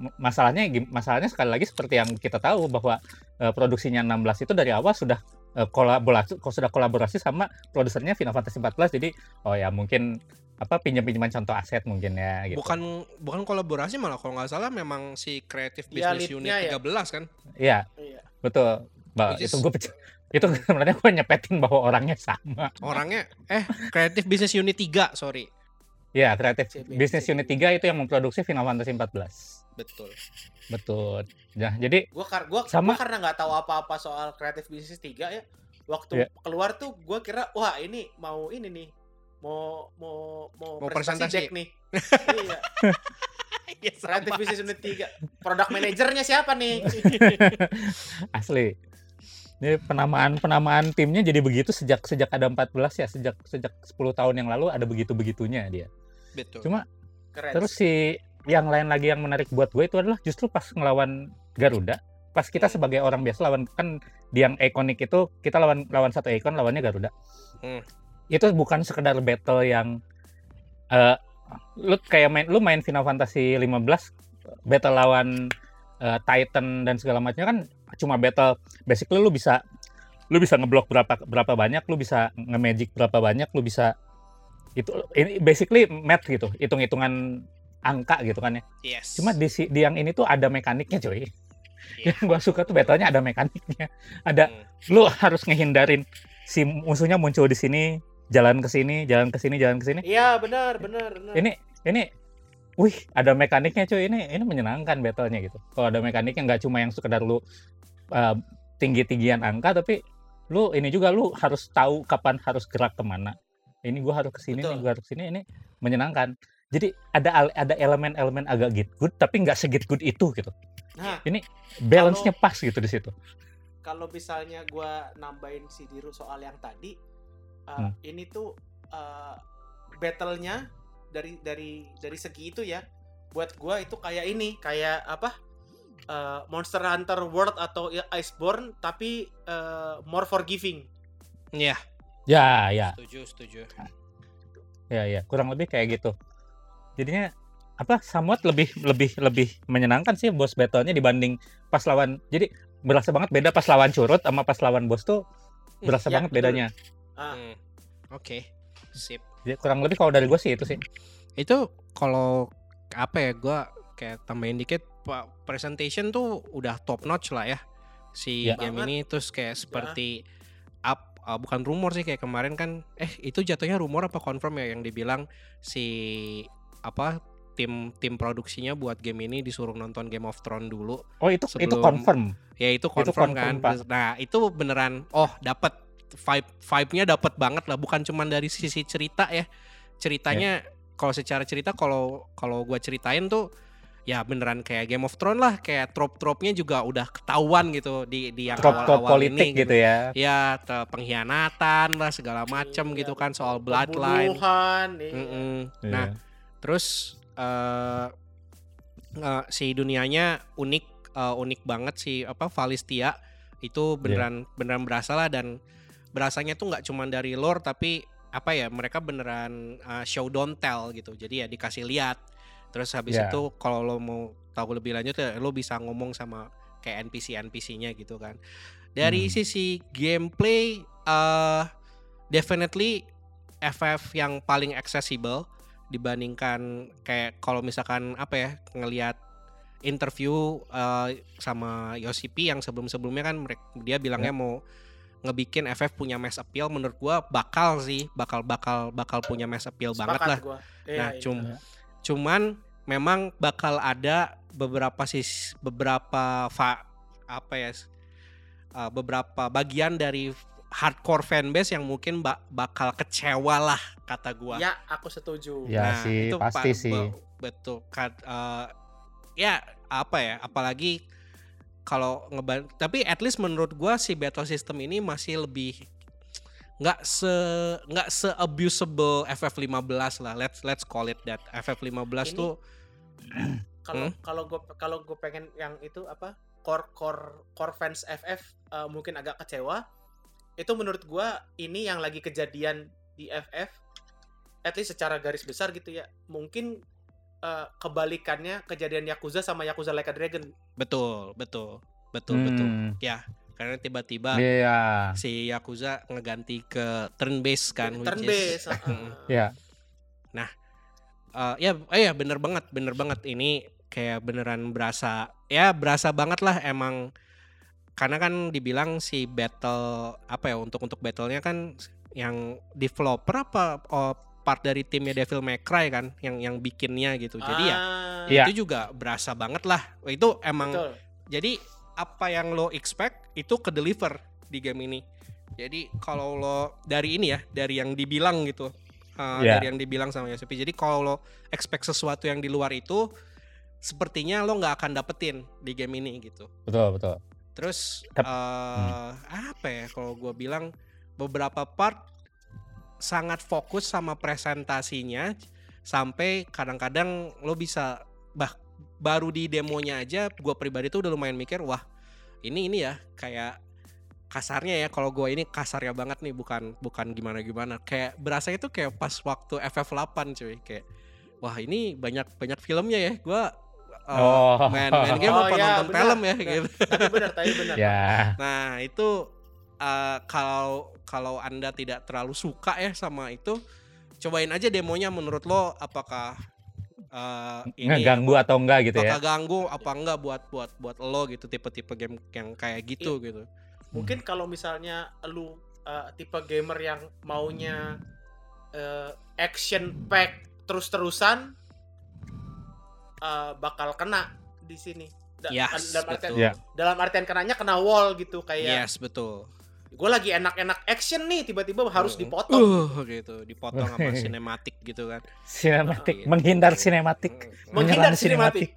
m- masalahnya masalahnya sekali lagi seperti yang kita tahu bahwa eh, produksinya 16 itu dari awal sudah eh, kolaborasi kok sudah kolaborasi sama produsernya Final Fantasy 14 jadi oh ya mungkin apa pinjam-pinjaman contoh aset mungkin ya gitu. Bukan bukan kolaborasi malah kalau nggak salah memang si Creative Business lead-nya Unit ya. 13 kan. Iya, Iya. betul. Bah, Which is- itu gue itu sebenarnya gue nyepetin bahwa orangnya sama. Orangnya eh Creative Business Unit 3, sorry. Ya, kreatif. Business Unit 3 itu yang memproduksi Final Fantasy 14. Betul. Betul. Nah, jadi Gua kar gua, Sama- gua karena nggak tahu apa-apa soal kreatif bisnis 3 ya. Waktu Iya. keluar tuh gua kira wah ini mau ini nih. Mau mau mau, Mau presentasi presentasi. deck nih. iya, Iya, kreatif bisnis unit 3. Produk manajernya siapa nih? asli. Ini penamaan penamaan timnya jadi begitu sejak sejak ada 14 ya, sejak sejak 10 tahun yang lalu ada begitu-begitunya dia. Betul. Cuma Keren. Terus si yang lain lagi yang menarik buat gue itu adalah justru pas ngelawan Garuda, pas kita Hmm. sebagai orang biasa lawan kan di yang ikonik itu kita lawan lawan satu ikon lawannya Garuda. Hmm. Itu bukan sekedar battle yang eh lu kayak main lu main Final Fantasy 15 battle lawan eh, Titan dan segala macamnya kan cuma battle basically lu bisa lu bisa ngeblok berapa berapa banyak, lu bisa nge-magic berapa banyak, lu bisa itu ini basically math gitu, hitung-hitungan angka gitu kan ya. yes. Cuma di, di yang ini tuh ada mekaniknya coy. Iya. Yang gua suka tuh battlenya ada mekaniknya. Ada Hmm. lu harus ngehindarin si musuhnya muncul di sini, jalan ke sini, jalan ke sini, jalan ke sini. Iya, benar, benar, benar. Ini ini wih, ada mekaniknya cuy. Ini ini menyenangkan battlenya gitu. Kalau ada mekaniknya nggak cuma yang sekedar lu uh, tinggi-tinggian angka tapi lu ini juga lu harus tahu kapan harus gerak ke mana. Ini gua harus ke sini, Betul. ini gua harus ke sini. Ini menyenangkan. Jadi ada ada elemen-elemen agak git good tapi nggak segit good itu gitu. Nah, Balance-nya pas gitu di situ. kalau misalnya gua nambahin si Diru soal yang tadi uh, Hmm. ini tuh uh, battle-nya dari dari dari segi itu ya buat gua itu kayak ini kayak apa uh, Monster Hunter World atau Iceborne tapi uh, more forgiving Iya, Ya, ya. setuju, setuju. ya ya kurang lebih kayak gitu jadinya apa somewhat lebih lebih lebih menyenangkan sih boss battle-nya dibanding pas lawan jadi berasa banget beda pas lawan curut sama pas lawan bos tuh berasa Ya, banget betul. bedanya Ah. Hmm. Oke. Sip. Jadi kurang lebih kalau dari gue sih itu sih Itu kalau apa ya gua kayak tambahin dikit Pak presentation tuh udah top notch lah ya si Ya. game Banget. ini terus kayak seperti up uh, bukan rumor sih kayak kemarin kan eh itu jatuhnya rumor apa confirm ya yang dibilang si apa tim tim produksinya buat game ini disuruh nonton Game of Thrones dulu oh itu itu Sebelum- confirm? Ya itu confirm, confirm, kan. Pak. nah itu beneran oh dapat vibe vibe-nya dapat banget lah. Bukan cuma dari sisi cerita ya. Ceritanya kalau secara cerita kalau kalau gua ceritain tuh ya beneran kayak Game of Thrones lah kayak trop-tropnya juga udah ketahuan gitu di di yang awal-awal politik ini gitu ya ya te- pengkhianatan lah segala macam Iya, gitu kan soal bloodline pembunuhan, iya. Mm-mm. Iya. nah terus eh eh, si dunianya unik eh, unik banget sih apa Valistia itu beneran beneran berasa lah dan berasanya tuh nggak cuma dari lore tapi apa ya mereka beneran eh, show don't tell gitu jadi ya dikasih lihat Terus habis Ya. itu kalau lo mau tahu lebih lanjut ya lo bisa ngomong sama kayak NPC NPC-nya gitu kan. Dari Hmm. sisi gameplay eh definitely FF yang paling accessible dibandingkan kayak kalau misalkan apa ya ngelihat interview eh, sama Yosipi yang sebelum-sebelumnya kan mereka dia bilangnya mau ngebikin FF punya mass appeal menurut gua bakal sih bakal bakal bakal punya mass appeal banget Sepakat lah gua. Iya, Nah, iya. cum cuman memang bakal ada beberapa sis beberapa fa, apa ya uh, beberapa bagian dari hardcore fanbase yang mungkin ba- bakal kecewa lah kata gua. Ya, aku setuju. Ya sih, itu pasti pa- sih. be- betul. Kat, uh, ya apa ya? Apalagi kalau ngeban tapi at least menurut gua si battle system ini masih lebih nggak se nggak se abusable FF15 lah. Let's let's call it that. FF15 Ini- tuh Kalau Hmm? kalau gue kalau gue pengen yang itu apa? Core core core fans FF eh, mungkin agak kecewa. Itu menurut gua ini yang lagi kejadian di FF at least secara garis besar gitu ya. Mungkin eh, kebalikannya kejadian Yakuza sama Yakuza Like a Dragon. betul, betul. Betul, betul. Hmm, Karena tiba-tiba Iya. si Yakuza ngeganti ke turn based kan Turn is- based. heeh. Ya. Eh, ya eh, ya bener banget bener banget ini kayak beneran berasa ya berasa banget lah emang karena kan dibilang si battle apa ya untuk untuk battlenya kan yang developer apa oh, part dari timnya Devil May Cry kan yang yang bikinnya gitu jadi ya Ah, Iya. itu juga berasa banget lah itu emang Betul. jadi apa yang lo expect itu ke deliver di game ini. Jadi kalau lo dari ini ya, dari yang dibilang gitu, uh, Iya. dari yang dibilang sama Yosepi. Jadi kalau lo expect sesuatu yang di luar itu, sepertinya lo nggak akan dapetin di game ini gitu. Betul, betul. Terus Tep- eh, apa ya kalau gue bilang beberapa part sangat fokus sama presentasinya sampai kadang-kadang lo bisa bah baru di demonya aja gue pribadi tuh udah lumayan mikir wah ini ini ya kayak kasarnya ya kalau gue ini kasarnya banget nih bukan bukan gimana gimana kayak berasa itu kayak pas waktu FF8 cuy kayak wah ini banyak banyak filmnya ya gue Oh. main main game Oh, apa iya, nonton benar. film ya Benar. gitu Tapi benar, tapi benar. Ya. Nah itu eh, kalau kalau anda tidak terlalu suka ya sama itu, cobain aja demonya. Menurut lo apakah eh, ini Ngeganggu atau enggak gitu apakah ya. ganggu apa enggak buat buat buat lo gitu tipe-tipe game yang kayak gitu gitu. Mungkin kalau misalnya lu uh, tipe gamer yang maunya uh, action pack terus-terusan uh, bakal kena di sini. Da- Yes, dalam artian betul. Iya. dalam artian kenanya kena wall gitu kayak Yes betul. gue lagi enak-enak action nih tiba-tiba harus Mm. dipotong. Uh, gitu dipotong sama sinematik gitu kan. Sinematik, Iya. menghindar sinematik. Menghindar sinematik.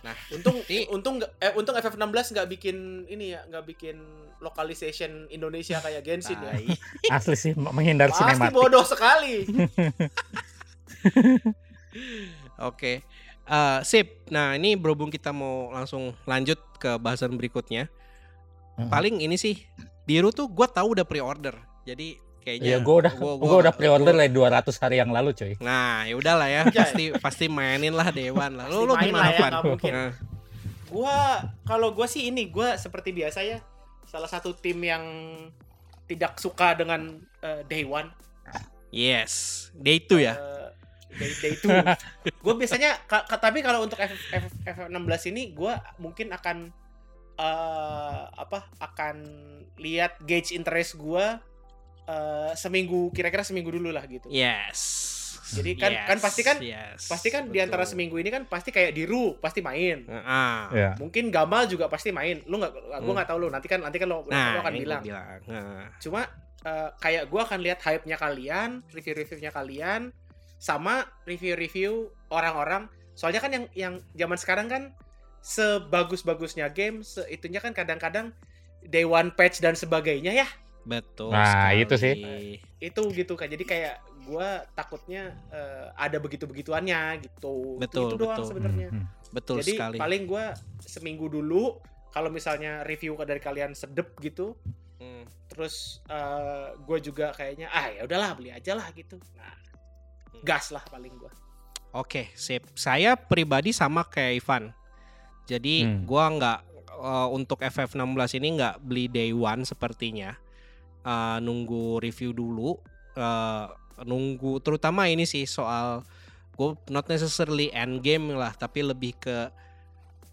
Nah, Untung Ini- untung eh untung FF16 nggak bikin ini ya, nggak bikin localization Indonesia kayak Genshin ya. tai. Asli sih menghindar Pasti sinematik. bodoh sekali. Oke. Eh, sip. Nah, ini berhubung kita mau langsung lanjut ke bahasan berikutnya. Mhm. Paling ini sih Diru tuh gue tahu udah pre-order. Jadi kayaknya Iya, gue udah gua- gua, gua- udah pre-order gua- dari 200 hari yang lalu, coy. Nah, ya udahlah ya. Pasti pasti mainin lah Dewan lah. Lu lu gimana, lah ya, mungkin. Nah, Gua kalau gua sih ini gua seperti biasa ya salah satu tim yang tidak suka dengan eh, Day One. yes. Day 2 ya. Eh, day day two. gue biasanya ka- ka- tapi kalau untuk F, F, F16 ini gue mungkin akan eh apa akan lihat gauge interest gue eh seminggu kira-kira seminggu dulu lah gitu. Yes. Jadi kan- Yes, kan pasti kan- yes, Pasti kan di antara betul. seminggu ini kan pasti kayak Diru pasti main. Ah. Ya. Mungkin Gamal juga pasti main. Lu nggak gue Hmm. nggak tahu lu. Nanti kan nanti kan lo, lo Nah, akan ini bilang. gua bilang. Nah. Cuma eh, kayak gue akan lihat hype-nya kalian, review-reviewnya kalian, sama review-review orang-orang. Soalnya kan yang yang zaman sekarang kan sebagus-bagusnya game, itunya kan kadang-kadang day one patch dan sebagainya ya. Betul. Nah, sekali. itu sih. Itu gitu kan. Jadi kayak gue takutnya eh, ada begitu-begituannya gitu. Betul, itu doang betul. sebenarnya. Hmm, Betul Jadi sekali. paling gue seminggu dulu kalau misalnya review dari kalian sedep gitu, Hmm. terus gue juga kayaknya ah ya udahlah beli aja lah gitu nah gas lah paling gue Oke, sip. Saya pribadi sama kayak Ivan. Jadi Hmm. gua nggak eh, untuk FF16 ini nggak beli day one sepertinya. Eh, nunggu review dulu. Eh, nunggu terutama ini sih soal gue not necessarily end game lah, tapi lebih ke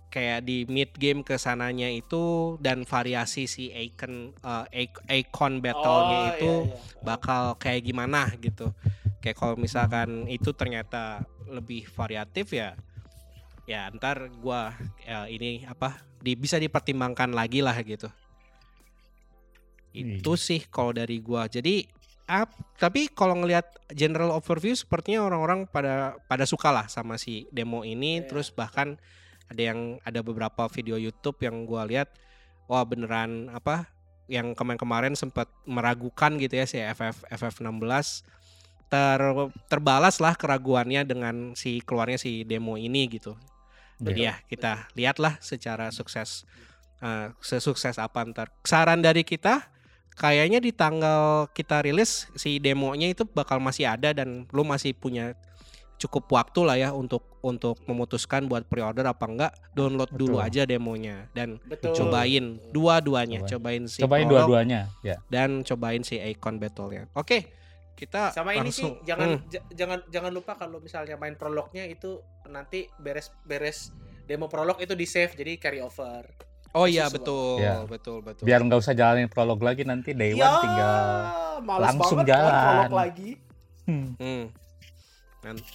kayak di mid game ke sananya itu dan variasi si icon ic- icon battle-nya Oh, itu iya, iya. bakal kayak gimana gitu. Kayak kalau misalkan itu ternyata lebih variatif ya ya ntar gua ya, ini apa di bisa dipertimbangkan lagi lah gitu. Itu Iya. sih kalau dari gua. Jadi ap, tapi kalau ngelihat general overview sepertinya orang-orang pada pada suka lah sama si demo ini Iya. terus bahkan ada yang ada beberapa video YouTube yang gua lihat wah beneran apa yang kemarin-kemarin sempat meragukan gitu ya si FF FF16 ter terbalas lah keraguannya dengan si keluarnya si demo ini gitu. Jadi ya kita lihatlah secara sukses eh, sesukses apa ntar. Saran dari kita kayaknya di tanggal kita rilis si demonya itu bakal masih ada dan lu masih punya cukup waktu lah ya untuk untuk memutuskan buat pre-order apa enggak download dulu Betul. aja demonya dan Betul. cobain dua-duanya Cobain. cobain si Cobain dua-duanya, ya. dan cobain si Icon Battle-nya. Oke, kita Sama ini sih langsung jangan Hmm, j- jangan jangan lupa kalau misalnya main prolognya itu nanti beres-beres demo prolog itu di save jadi carry over. Oh iya betul, Ya. betul, betul. Biar nggak usah jalanin prolog lagi nanti day one Ya, tinggal. males langsung banget kan jalan. prolog lagi. Hmm. Hmm. Nan-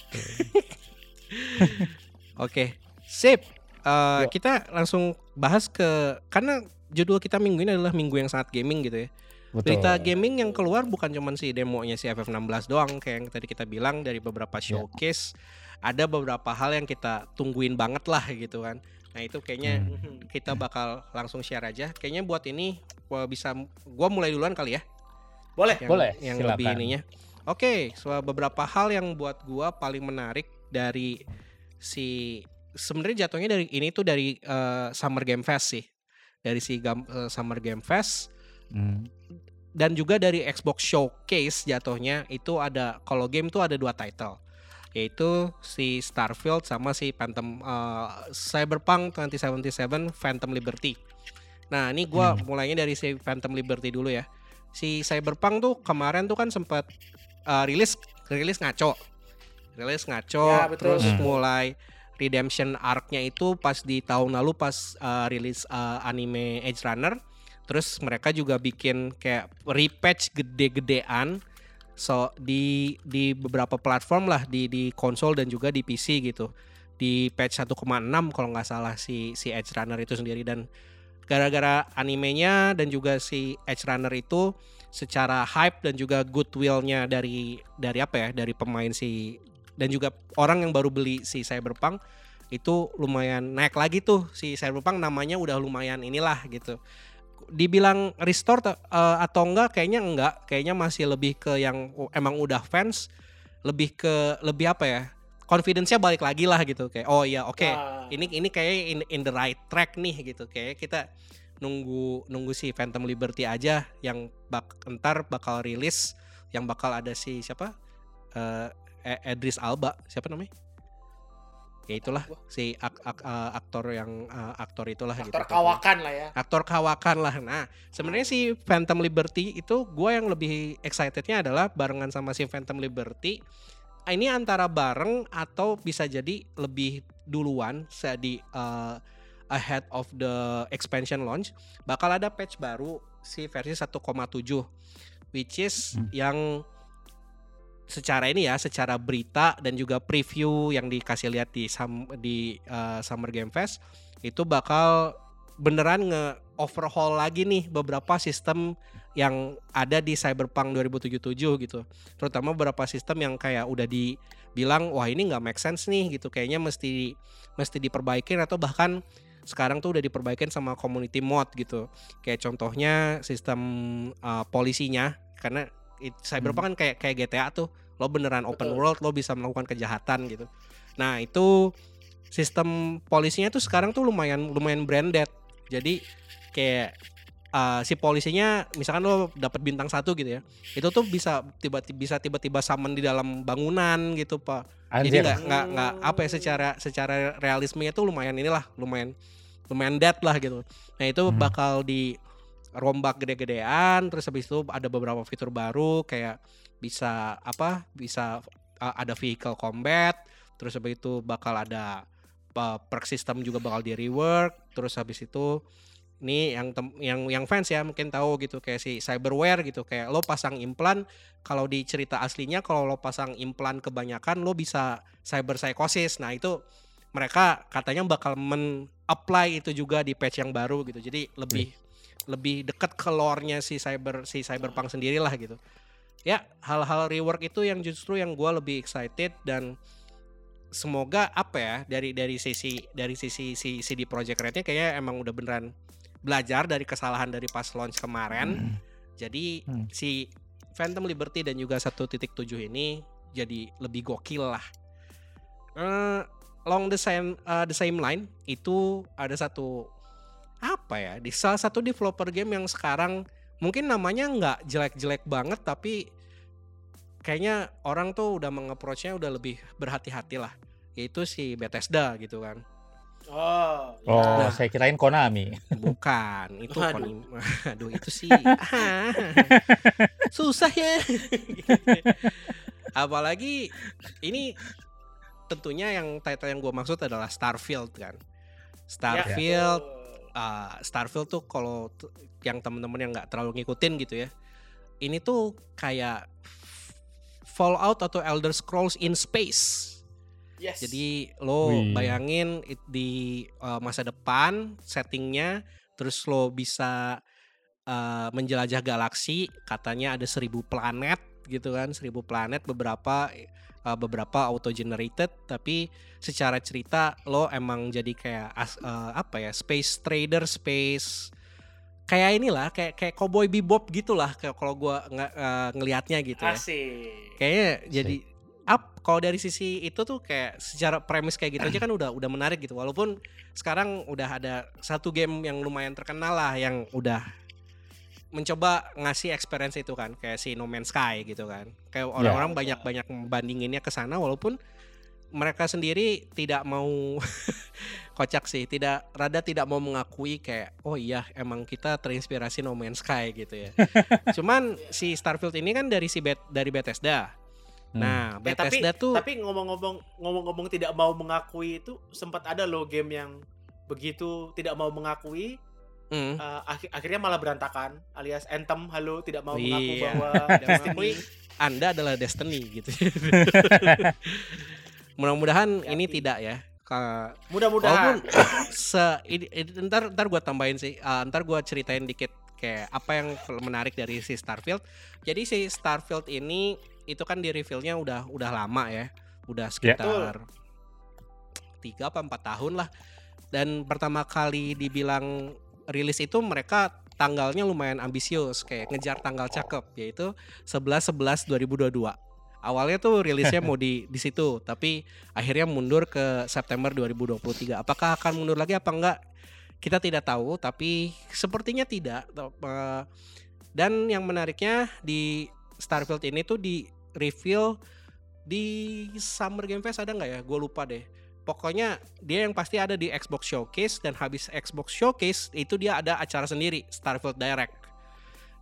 Oke, sip. Eh, Yuk. kita langsung bahas ke karena judul kita minggu ini adalah minggu yang sangat gaming gitu ya. Betul. Berita gaming yang keluar bukan cuma si demonya si FF16 doang kayak yang tadi kita bilang dari beberapa Ya. showcase. Ada beberapa hal yang kita tungguin banget lah gitu kan. Nah, itu kayaknya Hmm. kita bakal langsung share aja. Kayaknya buat ini gua bisa gua mulai duluan kali ya. Boleh. Yang, Boleh, yang silakan. lebih ininya. Oke, so beberapa hal yang buat gua paling menarik dari si sebenarnya jatuhnya dari ini tuh dari eh, Summer Game Fest sih. Dari si gam- eh, Summer Game Fest Hmm. dan juga dari Xbox Showcase jatuhnya itu ada kalau game tuh ada dua title yaitu si Starfield sama si Phantom eh, Cyberpunk 2077 Phantom Liberty. Nah, ini gua Hmm. mulainya dari si Phantom Liberty dulu ya. Si Cyberpunk tuh kemarin tuh kan sempat eh, rilis rilis ngaco. Rilis ngaco Ya, betul, terus betul. mulai redemption arc-nya itu pas di tahun lalu pas eh, rilis eh, anime Edge Runner. Terus mereka juga bikin kayak repatch gede-gedean so di di beberapa platform lah di di konsol dan juga di PC gitu. Di patch 1,6 kalau nggak salah si si Edge Runner itu sendiri. Dan gara-gara animenya dan juga si Edge Runner itu secara hype dan juga goodwill-nya dari dari apa ya dari pemain si dan juga orang yang baru beli si Cyberpunk itu lumayan naik lagi tuh si Cyberpunk. Namanya udah lumayan inilah gitu dibilang restore eh, atau enggak kayaknya enggak. Kayaknya masih lebih ke yang emang udah fans lebih ke lebih apa ya confidence-nya balik lagi lah gitu. Kayak oh ya oke Nah, ini ini kayak in, in the right track nih gitu. Kayak kita nunggu nunggu si Phantom Liberty aja yang bak entar bakal rilis yang bakal ada si siapa? Eh E- Idris Alba. Siapa namanya ya itulah si ak- ak- eh, aktor yang eh, aktor itulah gitu aktor kawakan lah ya. aktor kawakan lah. Nah, sebenarnya si Phantom Liberty itu gue yang lebih excitednya adalah barengan sama si Phantom Liberty. Ah, Ini antara bareng atau bisa jadi lebih duluan saya di uh, ahead of the expansion launch bakal ada patch baru si versi 1,7 which is Hmm. yang secara ini ya secara berita dan juga preview yang dikasih lihat di di uh, Summer Game Fest itu bakal beneran nge overhaul lagi nih beberapa sistem yang ada di Cyberpunk 2077 gitu. Terutama beberapa sistem yang kayak udah dibilang wah ini nggak make sense nih gitu. Kayaknya mesti mesti diperbaikin atau bahkan sekarang tuh udah diperbaikin sama community mod gitu. Kayak contohnya sistem uh, polisinya karena it- Cyberpunk kan kayak kayak GTA tuh. Lo beneran open Betul. world, lo bisa melakukan kejahatan gitu. Nah, itu sistem polisinya tuh sekarang tuh lumayan lumayan branded. Jadi kayak uh, si polisinya misalkan lo dapat bintang satu gitu ya. Itu tuh bisa tiba-tiba bisa tiba-tiba summon di dalam bangunan gitu, Pak. Jadi Anjir. nggak nggak nggak apa ya secara secara realismenya tuh lumayan inilah lumayan lumayan dead lah gitu. Nah itu Hmm. bakal di rombak gede-gedean terus habis itu ada beberapa fitur baru kayak bisa apa bisa uh, ada vehicle combat terus habis itu bakal ada uh, perk system juga bakal di rework terus habis itu ini yang tem- yang yang fans ya mungkin tahu gitu kayak si cyberware gitu kayak lo pasang implan kalau di cerita aslinya kalau lo pasang implan kebanyakan lo bisa cyber psychosis. Nah itu mereka katanya bakal men apply itu juga di patch yang baru gitu. Jadi lebih lebih dekat ke lore-nya si cyber si cyberpunk sendiri lah gitu ya hal-hal rework itu yang justru yang gue lebih excited dan semoga apa ya dari dari sisi dari sisi si CD Projekt Red-nya kayaknya emang udah beneran belajar dari kesalahan dari pas launch kemarin jadi Hmm. si Phantom Liberty dan juga 1.7 ini jadi lebih gokil lah. Eh, along the same uh, the same line itu ada satu apa ya di salah satu developer game yang sekarang mungkin namanya nggak jelek-jelek banget tapi kayaknya orang tuh udah mengapproachnya udah lebih berhati-hati lah yaitu si Bethesda gitu kan Oh, ya. Oh, Nah. saya kirain Konami. Bukan, itu Waduh. konim. Aduh, itu sih. Susah ya. Apalagi ini tentunya yang title yang gue maksud adalah Starfield kan. Starfield, Ya. Uh, Starfield tuh kalau yang temen-temen yang nggak terlalu ngikutin gitu ya. Ini tuh kayak Fallout atau Elder Scrolls in space. Yes. Jadi lo Wih. bayangin di uh, masa depan settingnya, terus lo bisa uh, menjelajah galaksi. Katanya ada seribu planet gitu kan, seribu planet beberapa uh, beberapa auto generated. Tapi secara cerita lo emang jadi kayak as- uh, apa ya space trader, space kayak inilah kayak kayak cowboy bebop gitulah kayak kalau gua nggak uh, ngelihatnya gitu ya Asik. kayaknya jadi up kalau dari sisi itu tuh kayak secara premis kayak gitu aja kan udah udah menarik gitu walaupun sekarang udah ada satu game yang lumayan terkenal lah yang udah mencoba ngasih experience itu kan kayak si No Man's Sky gitu kan kayak orang-orang betul. banyak-banyak membandinginnya ke sana walaupun mereka sendiri tidak mau kocak sih tidak rada tidak mau mengakui kayak oh iya emang kita terinspirasi No Man's Sky gitu ya cuman si Starfield ini kan dari si Bet dari Bethesda Hmm. Nah, tapi Bethesda tuh tapi ngomong-ngomong ngomong-ngomong tidak mau mengakui itu sempat ada loh game yang begitu tidak mau mengakui Hmm, eh, akhi- akhirnya malah berantakan alias Anthem halo tidak mau Iya. mengaku bahwa Tidak Destiny. Anda adalah Destiny gitu. Mudah-mudahan ini tidak ya. Mudah-mudahan se ini- ini- ntar ntar gua tambahin sih, uh, ntar gua ceritain dikit kayak apa yang menarik dari si Starfield. Jadi si Starfield ini itu kan di reveal-nya udah udah lama ya, udah sekitar tiga apa empat tahun lah. Dan pertama kali dibilang rilis itu mereka tanggalnya lumayan ambisius kayak ngejar tanggal cakep yaitu 11 11 2022. Awalnya tuh rilisnya mau di di situ, tapi akhirnya mundur ke September 2023. Apakah akan mundur lagi apa enggak? Kita tidak tahu, tapi sepertinya tidak. Eh, Dan yang menariknya di Starfield ini tuh di reveal di Summer Game Fest ada nggak ya? Gue lupa deh. Pokoknya dia yang pasti ada di Xbox Showcase dan habis Xbox Showcase itu dia ada acara sendiri Starfield Direct.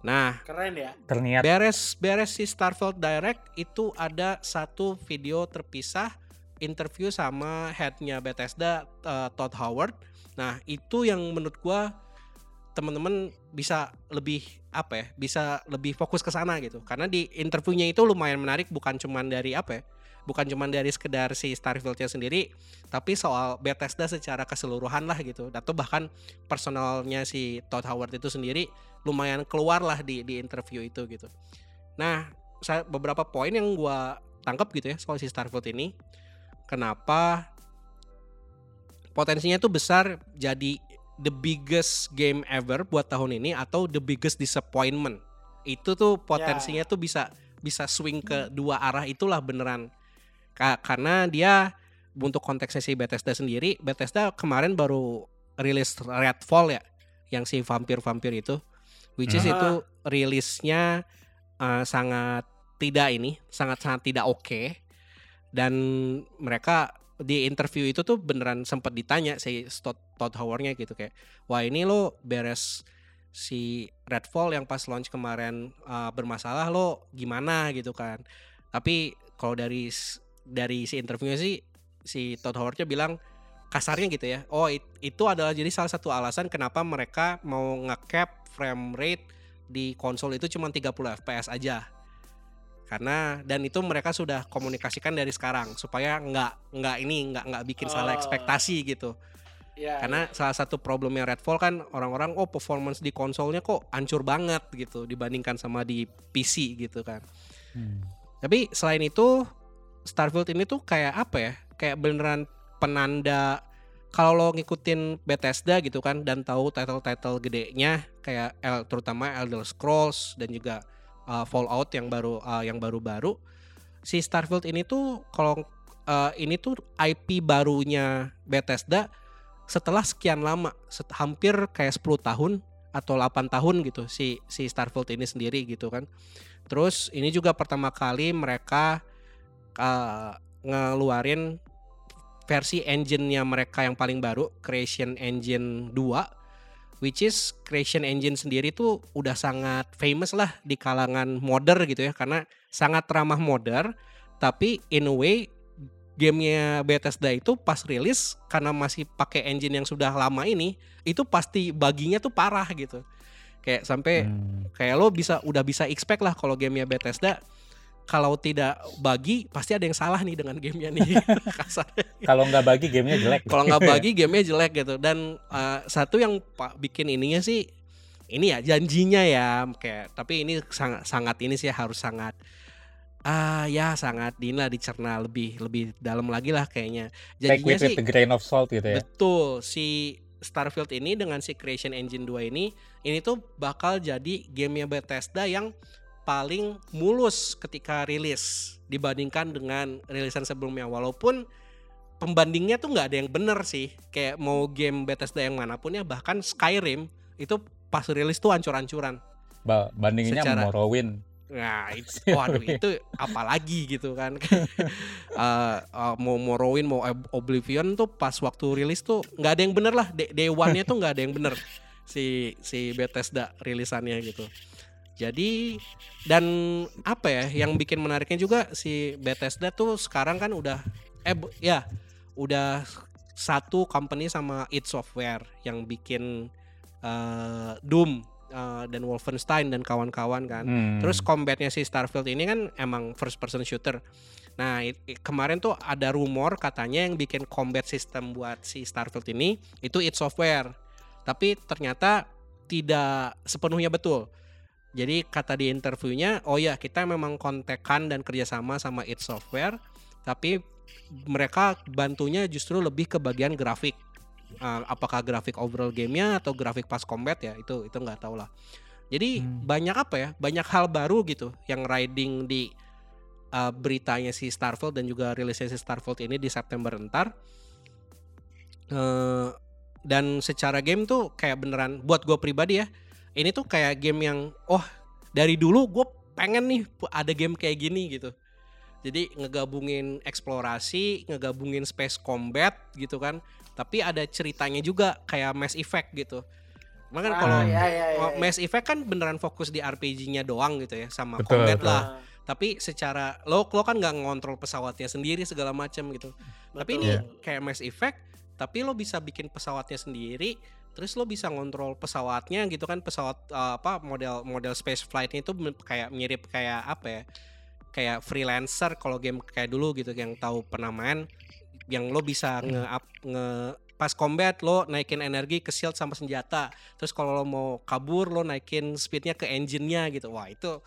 Nah, keren ya Terniat beres beres si Starfield Direct itu ada satu video terpisah interview sama headnya Bethesda uh, Todd Howard. Nah itu yang menurut gua teman-teman bisa lebih apa ya bisa lebih fokus ke sana gitu karena di interviewnya itu lumayan menarik bukan cuman dari apa ya bukan cuman dari sekedar si Starfieldnya sendiri tapi soal Bethesda secara keseluruhan lah gitu atau bahkan personalnya si Todd Howard itu sendiri lumayan keluar lah di di interview itu gitu. Nah, saya beberapa poin yang gua tangkap gitu ya soal si Starfield ini. Kenapa potensinya tuh besar jadi the biggest game ever buat tahun ini atau the biggest disappointment. Itu tuh potensinya tuh bisa bisa swing ke dua arah itulah beneran. Ka- karena dia untuk konteksnya si Bethesda sendiri, Bethesda kemarin baru rilis Redfall ya, yang si vampir-vampir itu, which is Hmm. itu rilisnya uh, sangat tidak ini, sangat-sangat tidak oke. dan mereka di interview itu tuh beneran sempat ditanya si Todd, Todd Howard-nya gitu kayak wah ini lo beres si Redfall yang pas launch kemarin uh, bermasalah lo gimana gitu kan tapi kalau dari dari si interviewnya sih si Todd Howard-nya bilang kasarnya gitu ya oh it, itu adalah jadi salah satu alasan kenapa mereka mau ngecap frame rate di konsol itu cuma 30 fps aja karena dan itu mereka sudah komunikasikan dari sekarang supaya nggak nggak ini nggak nggak bikin oh. salah ekspektasi gitu ya, karena ya. salah satu problemnya Redfall kan orang-orang oh performance di konsolnya kok hancur banget gitu dibandingkan sama di PC gitu kan hmm. tapi selain itu Starfield ini tuh kayak apa ya kayak beneran penanda kalau lo ngikutin Bethesda gitu kan dan tahu title-title gedenya kayak El, terutama Elder Scrolls dan juga uh, Fallout yang baru uh, yang baru-baru si Starfield ini tuh kalau uh, ini tuh IP barunya Bethesda setelah sekian lama set, hampir kayak 10 tahun atau 8 tahun gitu si si Starfield ini sendiri gitu kan. Terus ini juga pertama kali mereka uh, ngeluarin versi engine-nya mereka yang paling baru, Creation Engine 2 which is Creation Engine sendiri tuh udah sangat famous lah di kalangan modder gitu ya karena sangat ramah modder tapi in a way gamenya Bethesda itu pas rilis karena masih pakai engine yang sudah lama ini itu pasti baginya tuh parah gitu kayak sampai hmm. kayak lo bisa udah bisa expect lah kalau gamenya Bethesda kalau tidak bagi pasti ada yang salah nih dengan gamenya nih. Kalau nggak bagi gamenya jelek. Kalau nggak bagi gamenya jelek gitu. Dan uh, satu yang pak bikin ininya sih ini ya janjinya ya kayak tapi ini sangat sangat ini sih harus sangat ah uh, ya sangat dina dicerna lebih lebih dalam lagi lah kayaknya. Janjinya sih with grain of salt gitu ya? Betul. Si Starfield ini dengan si Creation Engine 2 ini ini tuh bakal jadi gamenya Bethesda yang paling mulus ketika rilis dibandingkan dengan rilisan sebelumnya walaupun pembandingnya tuh nggak ada yang bener sih kayak mau game Bethesda yang mana pun ya bahkan Skyrim itu pas rilis tuh ancur-ancuran ba bandinginnya Secara, Morrowind Nah, itu, waduh itu apalagi gitu kan. uh, uh, mau Morrowind mau Oblivion tuh pas waktu rilis tuh nggak ada yang bener lah. Day one-nya tuh nggak ada yang bener si si Bethesda rilisannya gitu. Jadi dan apa ya yang bikin menariknya juga si Bethesda tuh sekarang kan udah eh ya udah satu company sama id Software yang bikin uh, Doom uh, dan Wolfenstein dan kawan-kawan kan. Hmm. Terus combatnya si Starfield ini kan emang first person shooter. Nah it, it, kemarin tuh ada rumor katanya yang bikin combat system buat si Starfield ini itu id Software. Tapi ternyata tidak sepenuhnya betul jadi kata di interviewnya, oh ya kita memang kontekan dan kerjasama sama It Software, tapi mereka bantunya justru lebih ke bagian grafik. Uh, apakah grafik overall gamenya atau grafik pas combat ya itu itu nggak tahu lah. Jadi hmm. banyak apa ya? Banyak hal baru gitu yang riding di uh, beritanya si Starfield dan juga rilisnya si Starfield ini di September ntar. Uh, dan secara game tuh kayak beneran buat gue pribadi ya ini tuh kayak game yang oh dari dulu gue pengen nih ada game kayak gini gitu jadi ngegabungin eksplorasi ngegabungin space combat gitu kan tapi ada ceritanya juga kayak Mass Effect gitu Makanya ah, kalau ya, ya, ya, Mass Effect kan beneran fokus di RPG-nya doang gitu ya sama betul, combat betul. lah. Tapi secara lo lo kan nggak ngontrol pesawatnya sendiri segala macam gitu. Betul. Tapi ini yeah. kayak Mass Effect tapi lo bisa bikin pesawatnya sendiri terus lo bisa ngontrol pesawatnya gitu kan pesawat uh, apa model model space flight itu kayak mirip kayak apa ya kayak freelancer kalau game kayak dulu gitu yang tahu pernah main yang lo bisa hmm. nge up nge pas combat lo naikin energi ke shield sama senjata terus kalau lo mau kabur lo naikin speednya ke engine-nya gitu wah itu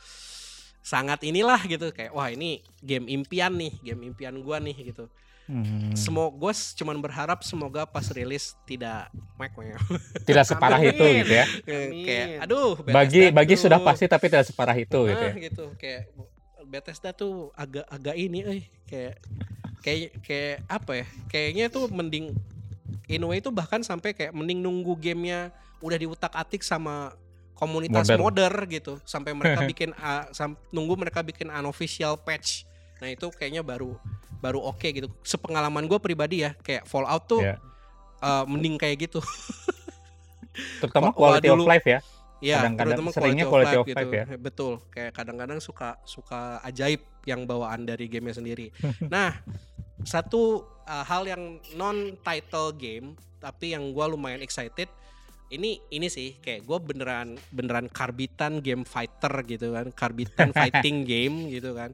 sangat inilah gitu kayak wah ini game impian nih game impian gua nih gitu Hmm. Semoga gue cuman berharap semoga pas rilis tidak tidak separah itu gitu ya. Kayak aduh bagi bagi sudah pasti tapi tidak separah itu nah, gitu ya. gitu kayak Bethesda tuh agak agak ini eh kayak kayak kayak apa ya? Kayaknya tuh mending in way itu bahkan sampai kayak mending nunggu gamenya udah diutak-atik sama komunitas modder, modder gitu sampai mereka bikin uh, sam, nunggu mereka bikin unofficial patch. Nah, itu kayaknya baru baru oke gitu. Sepengalaman gue pribadi ya, kayak Fallout tuh Iya. eh, mending kayak gitu. Terutama quality of dulu- life ya. Iya, Kadang-kadang seringnya quality of gitu. life ya. Betul. Kayak kadang-kadang suka suka ajaib yang bawaan dari gamenya sendiri. nah, satu uh, hal yang non title game tapi yang gua lumayan excited ini ini sih kayak gue beneran beneran karbitan game fighter gitu kan karbitan fighting game gitu kan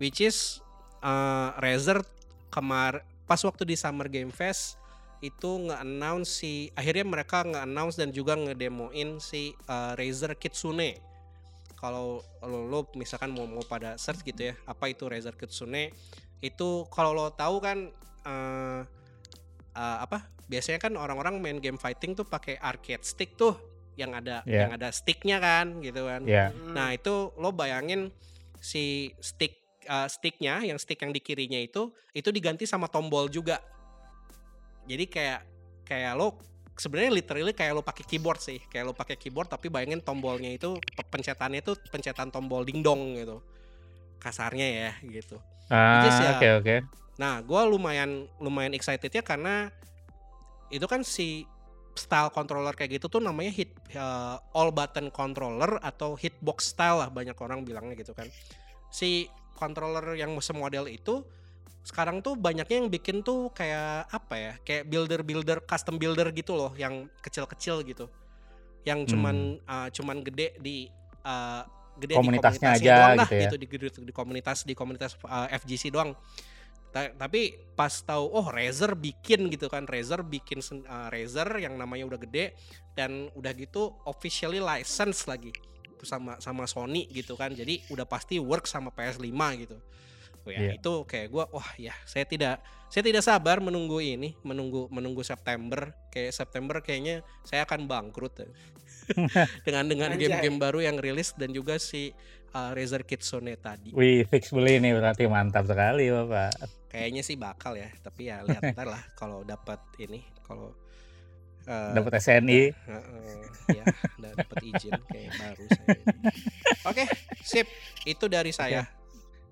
which is uh, Razer kemar pas waktu di Summer Game Fest itu nge-announce si akhirnya mereka nge-announce dan juga ngedemoin si uh, Razer Kitsune. Kalau lo, lo misalkan mau mau pada search gitu ya, apa itu Razer Kitsune? Itu kalau lo tahu kan uh, uh, apa? Biasanya kan orang-orang main game fighting tuh pakai arcade stick tuh yang ada Iya. yang ada sticknya kan gitu kan. Hmm. Nah itu lo bayangin si stick uh, sticknya, yang stick yang di kirinya itu, itu diganti sama tombol juga. Jadi kayak kayak lo sebenarnya literally kayak lo pakai keyboard sih, kayak lo pakai keyboard tapi bayangin tombolnya itu pe- pencetannya itu pencetan tombol dingdong gitu, kasarnya ya gitu. Ah, ya. oke oke. Nah, gue lumayan lumayan excitednya karena itu kan si style controller kayak gitu tuh namanya hit uh, all button controller atau hitbox style lah banyak orang bilangnya gitu kan. Si controller yang semodel itu sekarang tuh banyaknya yang bikin tuh kayak apa ya? Kayak builder-builder custom builder gitu loh yang kecil-kecil gitu. Yang cuman uh, cuman gede di uh, gede Komunitasnya di aja doang lah, gitu ya. gitu di, di, di komunitas di komunitas uh, FGC doang. Ta- tapi pas tahu oh Razer bikin gitu kan Razer bikin uh, Razer yang namanya udah gede dan udah gitu officially license lagi sama sama Sony gitu kan jadi udah pasti work sama PS5 gitu Oh ya Iya. itu kayak gua wah ya saya tidak saya tidak sabar menunggu ini menunggu menunggu September kayak September kayaknya saya akan bangkrut ya. dengan dengan game-game baru yang rilis dan juga si uh, Razer Kitsune tadi Wih, fix beli nih berarti mantap sekali, Bapak. Kayaknya sih bakal ya, tapi ya lihat ntar lah kalau dapat ini, kalau eh, Dapat SNI. heeh, ya udah dapat izin kayak baru saya. Oke, sip. Itu dari saya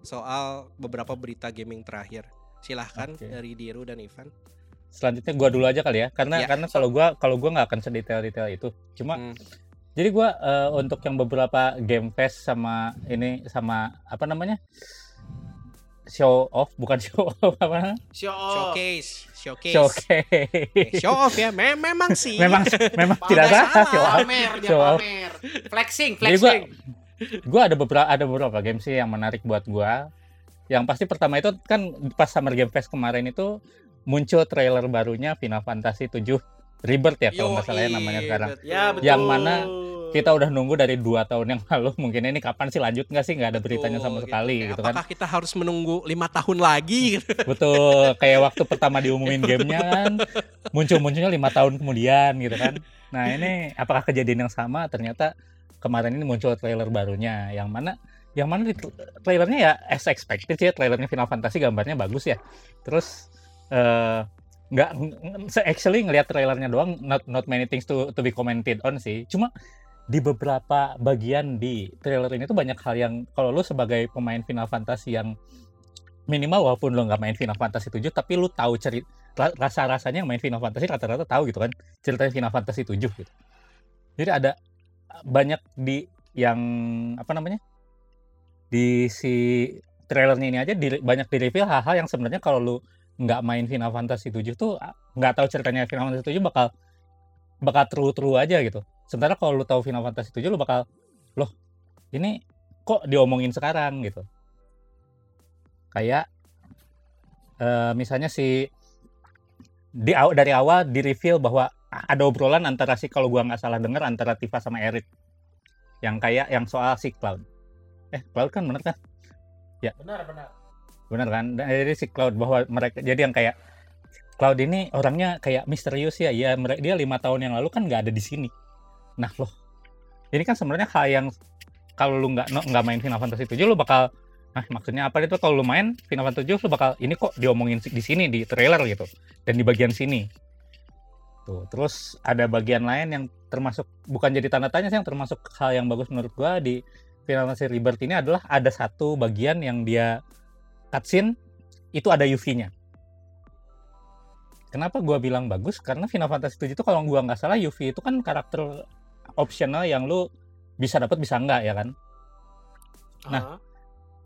soal beberapa berita gaming terakhir. Silahkan Oke. dari Diru dan Ivan. Selanjutnya gua dulu aja kali ya. Karena Ya. karena kalau gua kalau gua nggak akan sedetail-detail itu. Cuma Hmm. jadi gua eh, untuk yang beberapa game fest sama ini sama apa namanya? Show off bukan show off apa Show off. Showcase, showcase. showcase show off ya, Me- memang sih. memang memang tidak salah salah. show off Pamer, dia Show off. pamer. Flexing, flexing. gue ada beberapa ada beberapa game sih yang menarik buat gua yang pasti pertama itu kan pas Summer Game Fest kemarin itu muncul trailer barunya Final Fantasy 7 Rebirth ya kalau nggak salah ya namanya sekarang. Ya, betul. Yang mana kita udah nunggu dari dua tahun yang lalu mungkin ini kapan sih lanjut nggak sih? Nggak ada beritanya Betul, sama sekali Kayak gitu kan? Apakah kita harus menunggu lima tahun lagi? betul kayak waktu pertama diumumin gamenya kan muncul munculnya lima tahun kemudian gitu kan. Nah ini apakah kejadian yang sama? Ternyata kemarin ini muncul trailer barunya. Yang mana yang mana di tra- trailernya ya as expected sih ya, trailernya Final Fantasy gambarnya bagus ya. Terus eh nggak actually ngelihat trailernya doang not not many things to to be commented on sih. Cuma di beberapa bagian di trailer ini tuh banyak hal yang kalau lu sebagai pemain Final Fantasy yang minimal walaupun lo nggak main Final Fantasy 7 tapi lu tahu cerita rasa rasanya yang main Final Fantasy rata-rata tahu gitu kan ceritanya Final Fantasy 7 gitu. Jadi ada banyak di yang apa namanya di si trailernya ini aja di, banyak di reveal hal-hal yang sebenarnya kalau lu nggak main Final Fantasy 7 tuh nggak tahu ceritanya Final Fantasy 7 bakal bakal true-true aja gitu. Sementara kalau lu tahu Final Fantasy 7 lu bakal loh ini kok diomongin sekarang? gitu. Kayak eh, misalnya si di dari awal di reveal bahwa ada obrolan antara si kalau gua nggak salah dengar antara Tifa sama Erit yang kayak yang soal si Cloud. Eh Cloud kan bener kan? Benar, benar. Bener kan? Dan jadi si Cloud bahwa mereka jadi yang kayak Cloud ini orangnya kayak misterius ya. Ya mere- dia lima tahun yang lalu kan nggak ada di sini. Nah loh. Ini kan sebenarnya hal yang kalau lu nggak nggak main Final Fantasy 7 lu bakal nah maksudnya apa itu? Kalau lu main Final Fantasy 7 lu bakal ini kok diomongin di sini di trailer gitu. Dan di bagian sini. Tuh terus ada bagian lain yang termasuk bukan jadi tanda tanya sih yang termasuk hal yang bagus menurut gua di Final Fantasy Rebirth ini adalah ada satu bagian yang dia cutscene itu ada UV-nya. Kenapa gua bilang bagus? Karena Final Fantasy 7 itu kalau gua nggak salah UV itu kan karakter optional yang lu bisa dapat bisa enggak ya kan. Nah, Ah,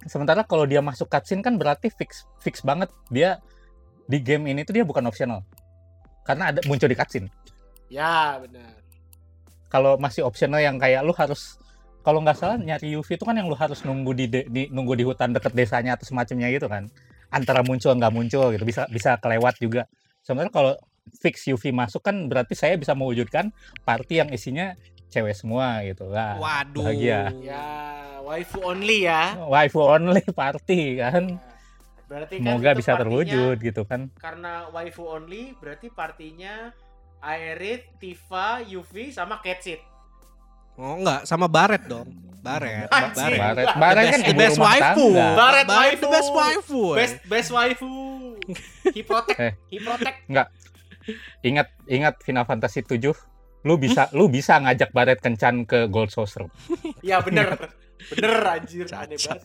Sementara kalau dia masuk cutscene kan berarti fix fix banget dia di game ini tuh dia bukan optional. Karena ada muncul di cutscene. ya benar. Kalau masih optional yang kayak lu harus kalau nggak salah nyari UV itu kan yang lu harus nunggu di, de- di nunggu di hutan deket desanya atau semacamnya gitu kan. Antara muncul nggak muncul gitu bisa bisa kelewat juga. Sementara kalau fix UV masuk kan berarti saya bisa mewujudkan party yang isinya cewek semua gitu lah. Waduh. bahagia. Ya, waifu only ya. Waifu only party kan. Berarti kan Semoga bisa partinya- terwujud gitu kan. Karena waifu only berarti partinya Aerith, Tifa, Yuffie sama Catsit. Oh enggak, sama Baret dong. Baret. Anjing. Baret. Baret, Baret kan the best waifu. Baret Baret the best waifu. Best best waifu. He protect, Eh. he protect. Ingat ingat Final Fantasy 7 lu bisa lu bisa ngajak Baret kencan ke Gold Saucer. Ya bener. bener anjir aneh banget.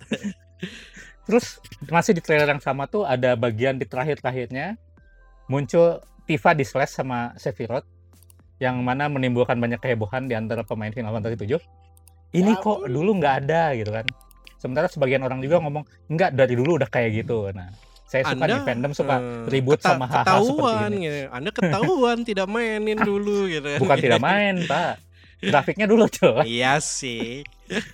Terus masih di trailer yang sama tuh ada bagian di terakhir-terakhirnya muncul Tifa di slash sama Sephiroth yang mana menimbulkan banyak kehebohan di antara pemain Final Fantasy 7. Ini Ya kok dulu nggak ada gitu kan. Sementara sebagian orang juga ngomong enggak dari dulu udah kayak gitu. Nah, saya suka Anda, di fandom suka Eh, ribut keta- sama hal-hal seperti ini. gitu. Anda ketahuan tidak mainin dulu gitu. Bukan tidak main, Pak. Grafiknya dulu jelek, Iya sih.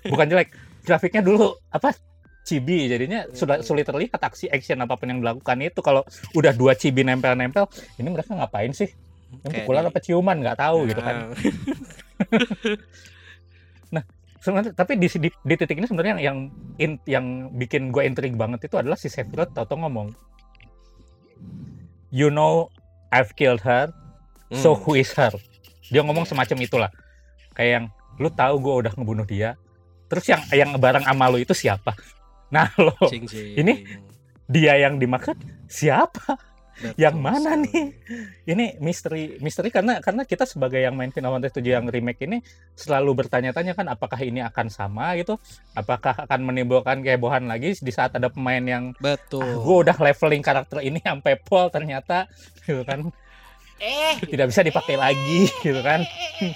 bukan jelek. Grafiknya dulu apa? Cibi jadinya Hmm. sudah sulit terlihat aksi action apa pun yang dilakukan itu kalau udah dua cibi nempel-nempel ini mereka ngapain sih yang Kayak pukulan di- apa ciuman? Nggak tahu gitu kan. Nah, sebenarnya tapi di, di, di titik ini sebenarnya yang yang in- yang bikin gue intrik banget itu adalah si Sephiroth tau ngomong you know I've killed her so Hmm. who is her? Dia ngomong Iya. semacam itulah. Kayak yang lu tahu gue udah ngebunuh dia terus yang yang bareng sama lu itu siapa? Nah lo. Ini dia yang dimaksud siapa Betul yang mana sekali. nih? Ini misteri misteri karena karena kita sebagai yang main Final Fantasy 7 yang remake ini selalu bertanya-tanya kan apakah ini akan sama gitu? Apakah akan menimbulkan kehebohan lagi di saat ada pemain yang Betul. gue udah leveling karakter ini sampai pol ternyata gitu kan Eh. tidak bisa dipakai lagi gitu kan. Eh, eh, eh,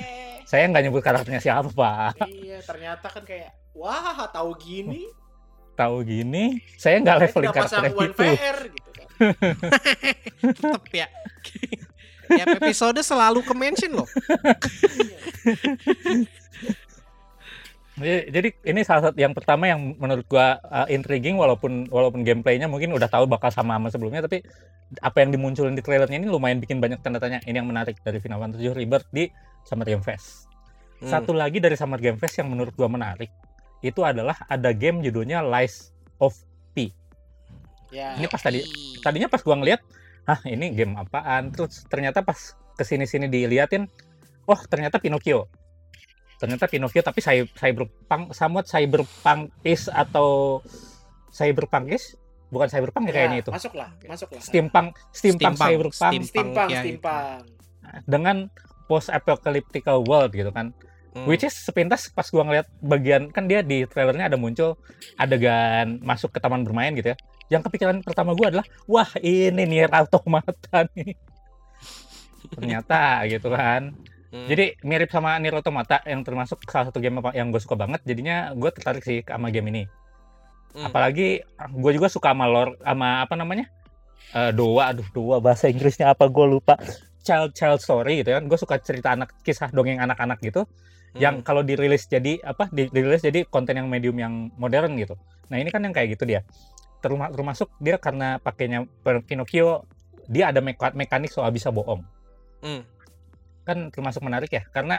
eh. Saya nggak nyebut karakternya siapa pak. Iya, ternyata kan kayak wah, tahu gini. Tahu gini, saya nggak leveling karakter itu. VR gitu kan. Tetep ya. Tiap episode selalu ke mention loh. Jadi, jadi ini salah satu yang pertama yang menurut gua uh, intriguing walaupun walaupun gameplaynya mungkin udah tahu bakal sama sama sebelumnya tapi apa yang dimunculin di trailernya ini lumayan bikin banyak tanda tanya. Ini yang menarik dari Final Fantasy VII Rebirth di Summer Game Fest. Hmm. Satu lagi dari Summer Game Fest yang menurut gua menarik itu adalah ada game judulnya Lies of Ya. Ini pas tadi tadinya pas gua ngeliat, ah ini game apaan? Terus ternyata pas ke sini sini diliatin, oh ternyata Pinocchio. Ternyata Pinocchio tapi saya cyberpunk somewhat cyberpunkis atau cyberpunkis bukan cyberpunk ya kayaknya itu. Masuk lah, masuk lah. Steampunk, steampunk, Steampunk, cyberpunk steampunk. Stimpang, ya, stimpang. dengan post apocalyptical world gitu kan. Hmm. Which is sepintas pas gua ngeliat bagian kan dia di trailernya ada muncul adegan masuk ke taman bermain gitu ya. Yang kepikiran pertama gua adalah wah ini nih Automata nih. Ternyata gitu kan. Hmm. Jadi mirip sama Nier Automata yang termasuk salah satu game yang gue suka banget. Jadinya gue tertarik sih sama game ini. Hmm. Apalagi gue juga suka sama lore sama apa namanya? Eh, doa, aduh doa bahasa Inggrisnya apa gue lupa. Child child story gitu kan. Gue suka cerita anak kisah dongeng anak-anak gitu Hmm. yang kalau dirilis jadi apa di- dirilis jadi konten yang medium yang modern gitu. Nah ini kan yang kayak gitu dia. Terma- Termasuk dia karena pakainya Pinocchio dia ada meka- mekanik soal bisa bohong. Hmm. Kan termasuk menarik ya karena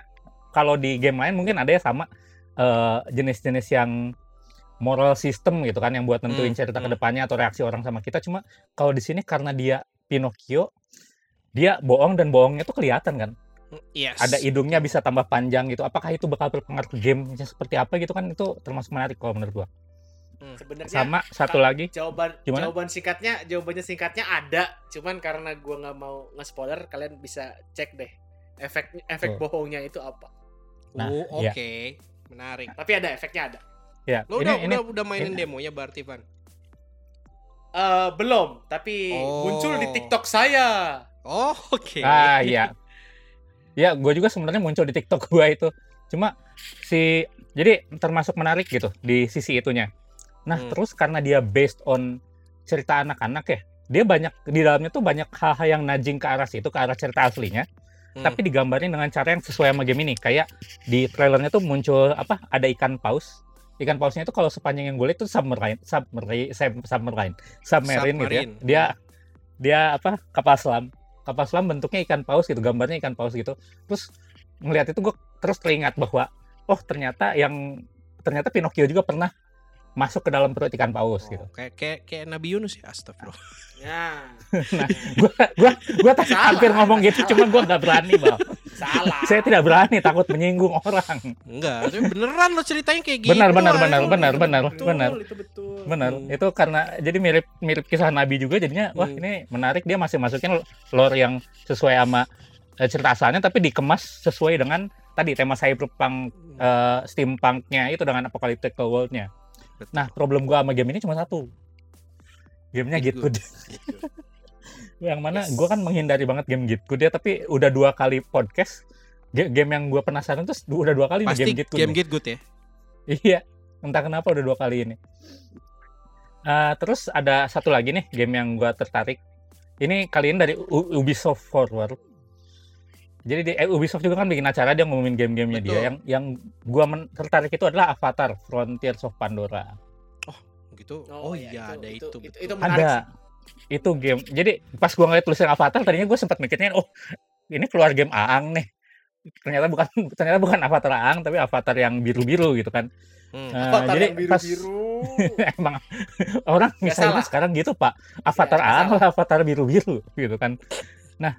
kalau di game lain mungkin ada ya sama eh, jenis-jenis yang moral system gitu kan yang buat nentuin Hmm, cerita hmm. ke depannya atau reaksi orang sama kita. Cuma kalau di sini karena dia Pinocchio dia bohong dan bohongnya tuh kelihatan kan Yes. ada hidungnya bisa tambah panjang gitu. Apakah itu bakal berpengaruh ke gamenya seperti apa gitu kan itu termasuk menarik kalau menurut gua. Sebenarnya Sama satu lagi jawaban Gimana? jawaban singkatnya jawabannya singkatnya ada cuman karena gua nggak mau nge-spoiler kalian bisa cek deh efek efek Tuh. bohongnya itu apa Nah, oh, iya. oke. Menarik. tapi ada efeknya ada ya Lo ini udah ini udah udah mainin ini- demonya berarti, Van? Eh, belum, tapi Oh. muncul di TikTok saya. Oh, oke. Ah iya. Ya, gue juga sebenarnya muncul di TikTok gue itu. Cuma si jadi termasuk menarik gitu di sisi itunya. Nah, Hmm. terus karena dia based on cerita anak-anak ya, dia banyak di dalamnya tuh banyak hal-hal yang nudging ke arah situ, ke arah cerita aslinya, Hmm. tapi digambarin dengan cara yang sesuai sama game ini. Kayak di trailernya tuh muncul apa? Ada ikan paus. Ikan pausnya itu kalau sepanjang yang gue lihat itu submarine, submarine, sub- submarine, submarine gitu ya. Submarine. Dia dia apa? Kapal selam. Kapal selam bentuknya ikan paus gitu, gambarnya ikan paus gitu. Terus ngelihat itu gue terus teringat bahwa oh ternyata yang ternyata Pinocchio juga pernah masuk ke dalam perut ikan paus Oh, gitu. kayak kayak kayak Nabi Yunus ya, astagfirullah. Nah, Gua gua gua tadi Salah. hampir ngomong gitu, cuma gua nggak berani, Bang. salah. Saya tidak berani, takut menyinggung orang. Enggak, tapi beneran lo ceritanya kayak gitu. Benar, benar, benar, benar, benar, betul, benar. Itu betul. Benar. Hmm. Itu karena jadi mirip mirip kisah Nabi juga jadinya wah Hmm. ini menarik dia masih masukin lore yang sesuai sama eh, cerita asalnya tapi dikemas sesuai dengan tadi tema cyberpunk eh, steampunknya itu dengan apocalyptic world-nya. Betul. Nah, problem gua sama game ini cuma satu. Gamenya Git Good. Yang mana Yes. gua kan menghindari banget game Git Good ya, tapi udah dua kali podcast ga- game yang gua penasaran tuh udah dua kali nih Pasti game Git Good. game nih. Git Good ya. Iya, entah kenapa udah dua kali ini. Eh, terus ada satu lagi nih game yang gua tertarik. Ini kali ini dari U- Ubisoft Forward. Jadi di eh, Ubisoft juga kan bikin acara dia ngumumin game-gamenya dia. Yang yang gua men- tertarik itu adalah Avatar Frontiers of Pandora. Gitu. Oh, Oh, iya, iya, ada itu- itu. itu- betul. itu menarik Ada. Itu game. Jadi pas gua ngeliat tulisan Avatar tadinya gua sempat mikirnya oh ini keluar game Aang nih. Ternyata bukan ternyata bukan Avatar Aang tapi Avatar yang biru-biru gitu kan. Hmm. Nah, Avatar jadi yang pas biru-biru. emang orang misalnya sekarang gitu pak avatar nggak Aang lah avatar biru biru gitu kan nah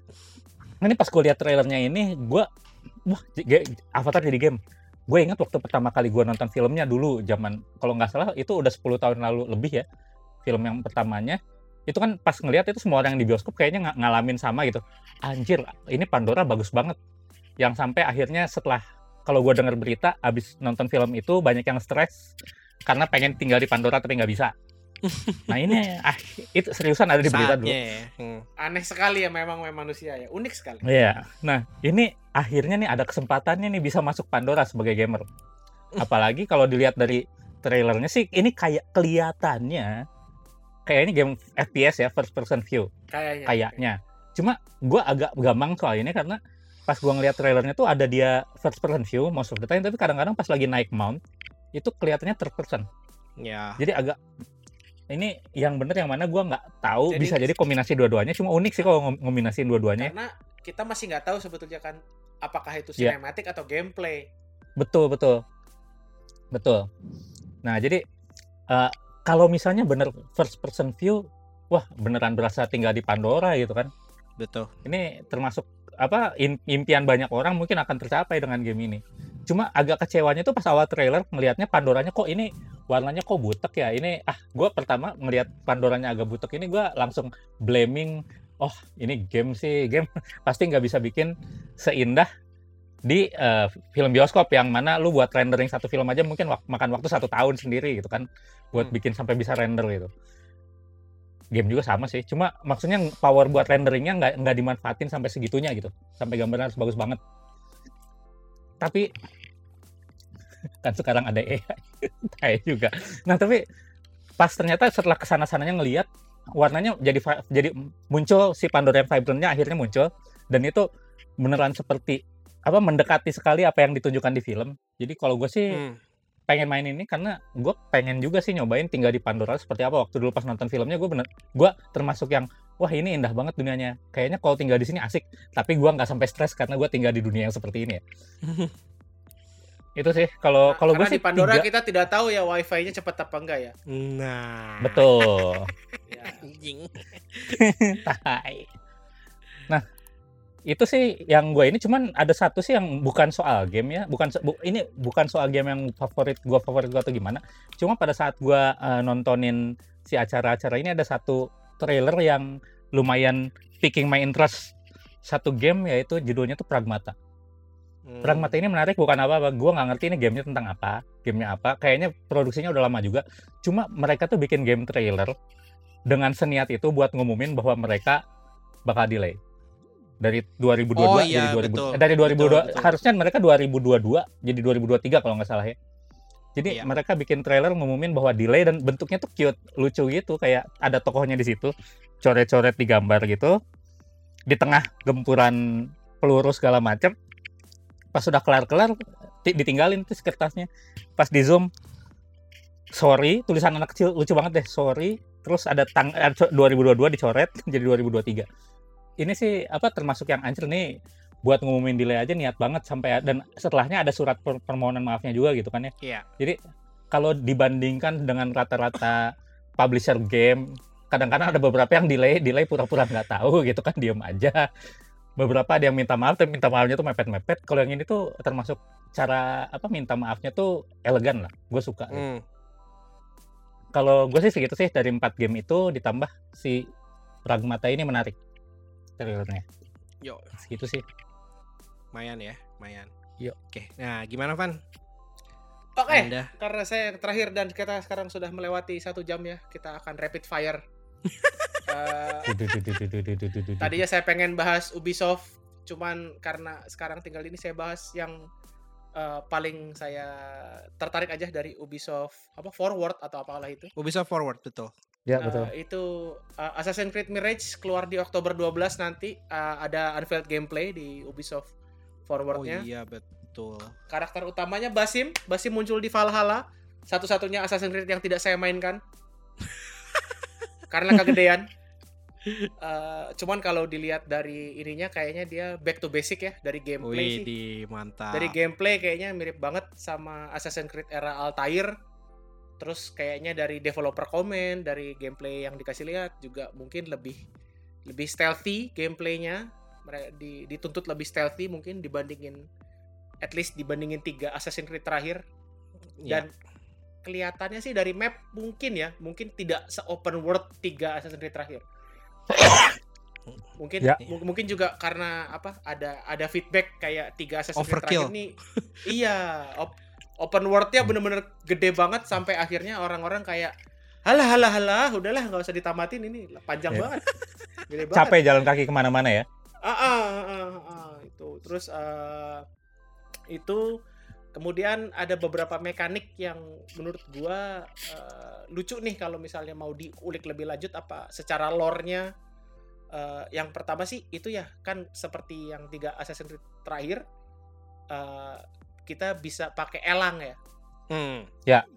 ini pas gue lihat trailernya ini gue wah avatar jadi game. Gue ingat waktu pertama kali gue nonton filmnya dulu zaman kalau nggak salah itu udah 10 tahun lalu lebih ya film yang pertamanya. Itu kan pas ngelihat itu semua orang yang di bioskop kayaknya ng- ngalamin sama gitu. Anjir ini Pandora bagus banget. Yang sampai akhirnya setelah kalau gue dengar berita abis nonton film itu banyak yang stres karena pengen tinggal di Pandora tapi nggak bisa nah ini ah itu seriusan ada di berita dulu ya. Hmm. Aneh sekali ya memang memang manusia ya. Unik sekali. Iya. Nah, ini akhirnya nih ada kesempatannya nih bisa masuk Pandora sebagai gamer. Apalagi kalau dilihat dari trailernya sih ini kayak kelihatannya kayak ini game FPS ya, first person view Kayaknya. kayaknya. Cuma gua agak gampang soal ini karena pas gua ngeliat trailernya tuh ada dia first person view most of the time tapi kadang-kadang pas lagi naik mount itu kelihatannya third person. Ya. Jadi agak ini yang bener yang mana gua nggak tahu Jadi- bisa jadi kombinasi dua-duanya cuma unik sih kalau ngom- ngombinasiin dua-duanya Karena kita masih nggak tahu sebetulnya kan apakah itu Iya. sinematik atau gameplay. Betul, betul. Betul. Nah, jadi eh, kalau misalnya bener first person view, wah beneran berasa tinggal di Pandora gitu kan. Betul. Ini termasuk apa im- impian banyak orang mungkin akan tercapai dengan game ini. Cuma agak kecewanya tuh pas awal trailer ngelihatnya Pandoranya kok ini warnanya kok butek ya. Ini ah gua pertama ngelihat Pandoranya agak butek ini gua langsung blaming oh ini game sih game pasti nggak bisa bikin seindah di eh, film bioskop yang mana lu buat rendering satu film aja mungkin wak- makan waktu satu tahun sendiri gitu kan buat Hmm. bikin sampai bisa render gitu game juga sama sih cuma maksudnya power buat renderingnya nggak nggak dimanfaatin sampai segitunya gitu sampai gambarnya harus bagus banget tapi kan sekarang ada AI AI juga. Nah tapi pas ternyata setelah ke sana sananya ngelihat warnanya jadi jadi muncul si Pandora yang vibrantnya akhirnya muncul. Dan itu beneran seperti apa mendekati sekali apa yang ditunjukkan di film. Jadi kalau gue sih Hmm. pengen main ini karena gue pengen juga sih nyobain tinggal di Pandora. Seperti apa waktu dulu pas nonton filmnya gue bener gue termasuk yang wah ini indah banget dunianya. Kayaknya kalau tinggal di sini asik. Tapi gue nggak sampai stres karena gue tinggal di dunia yang seperti ini ya itu sih kalau Nah, kalau gue sih di Pandora tiga- kita tidak tahu ya wifi-nya cepat apa enggak ya. Nah. betul Ya. Anjing. Nah itu sih yang gue ini cuman ada satu sih yang bukan soal game ya bukan so- bu- ini bukan soal game yang favorit gue favorit gue atau gimana cuma pada saat gue eh, nontonin si acara-acara ini ada satu trailer yang lumayan piquing my interest satu game yaitu judulnya tuh Pragmata Hmm. Pragmata ini menarik bukan apa-apa gue nggak ngerti ini gamenya tentang apa gamenya apa kayaknya produksinya udah lama juga cuma mereka tuh bikin game trailer dengan seniat itu buat ngumumin bahwa mereka bakal delay dari 2022 Oh, jadi iya, 2000 betul. eh, dari 2022 Betul, betul. harusnya mereka 2022 jadi 2023 kalau nggak salah ya. Jadi Iya. mereka bikin trailer ngumumin bahwa delay dan bentuknya tuh cute, lucu gitu kayak ada tokohnya di situ, coret-coret di gambar gitu. Di tengah gempuran peluru segala macam. Pas sudah kelar-kelar ti- ditinggalin tuh kertasnya. Pas di zoom sorry, tulisan anak kecil lucu banget deh, sorry. Terus ada tang eh, 2022 dicoret jadi 2023 ini sih apa termasuk yang ancur nih buat ngumumin delay aja niat banget sampai dan setelahnya ada surat per- permohonan maafnya juga gitu kan ya. Iya. Jadi kalau dibandingkan dengan rata-rata publisher game, kadang-kadang ada beberapa yang delay, delay pura-pura nggak tahu gitu kan, diem aja. Beberapa ada yang minta maaf, tapi minta maafnya tuh mepet-mepet. Kalau yang ini tuh termasuk cara apa minta maafnya tuh elegan lah. Gue suka. Hmm. Kalau gue sih segitu sih dari empat game itu ditambah si Pragmata ini menarik trailernya. Yo, Segitu sih. lumayan ya, lumayan. Yuk. Oke, nah gimana Van? Oke, Anda karena saya terakhir dan kita sekarang sudah melewati satu jam ya, kita akan rapid fire. Eh, tadinya saya pengen bahas Ubisoft, cuman karena sekarang tinggal ini saya bahas yang eh, paling saya tertarik aja dari Ubisoft apa Forward atau apalah itu. Ubisoft Forward betul. Ya Eh, betul. itu eh, Assassin's Creed Mirage keluar di Oktober 12 nanti Eh, ada unveiled gameplay di Ubisoft Oh Forwardnya. iya betul. Karakter utamanya Basim, Basim muncul di Valhalla, satu-satunya Assassin's Creed yang tidak saya mainkan. Karena kegedean. Eh, cuman kalau dilihat dari ininya kayaknya dia back to basic ya dari gameplay Wih, sih. di mantap. Dari gameplay kayaknya mirip banget sama Assassin's Creed era Altair. Terus kayaknya dari developer komen, dari gameplay yang dikasih lihat juga mungkin lebih lebih stealthy gameplaynya. Di- dituntut lebih stealthy mungkin dibandingin at least dibandingin tiga Assassin's Creed terakhir. Iya. Dan kelihatannya sih dari map mungkin ya, mungkin tidak se open world tiga Assassin's Creed terakhir. mungkin Ya. mu- mungkin juga karena apa ada ada feedback kayak tiga Assassin's Creed terakhir nih iya op- open worldnya bener-bener gede banget sampai akhirnya orang-orang kayak halah halah halah udahlah nggak usah ditamatin ini panjang Ya. banget gede banget Capek jalan kaki ke mana-mana ya. ah, ah, ah, ah, itu terus eh, itu kemudian ada beberapa mekanik yang menurut gua eh, lucu nih kalau misalnya mau diulik lebih lanjut apa secara lore-nya eh, yang pertama sih itu ya kan seperti yang tiga Assassin's Creed terakhir eh, kita bisa pakai elang ya Hmm.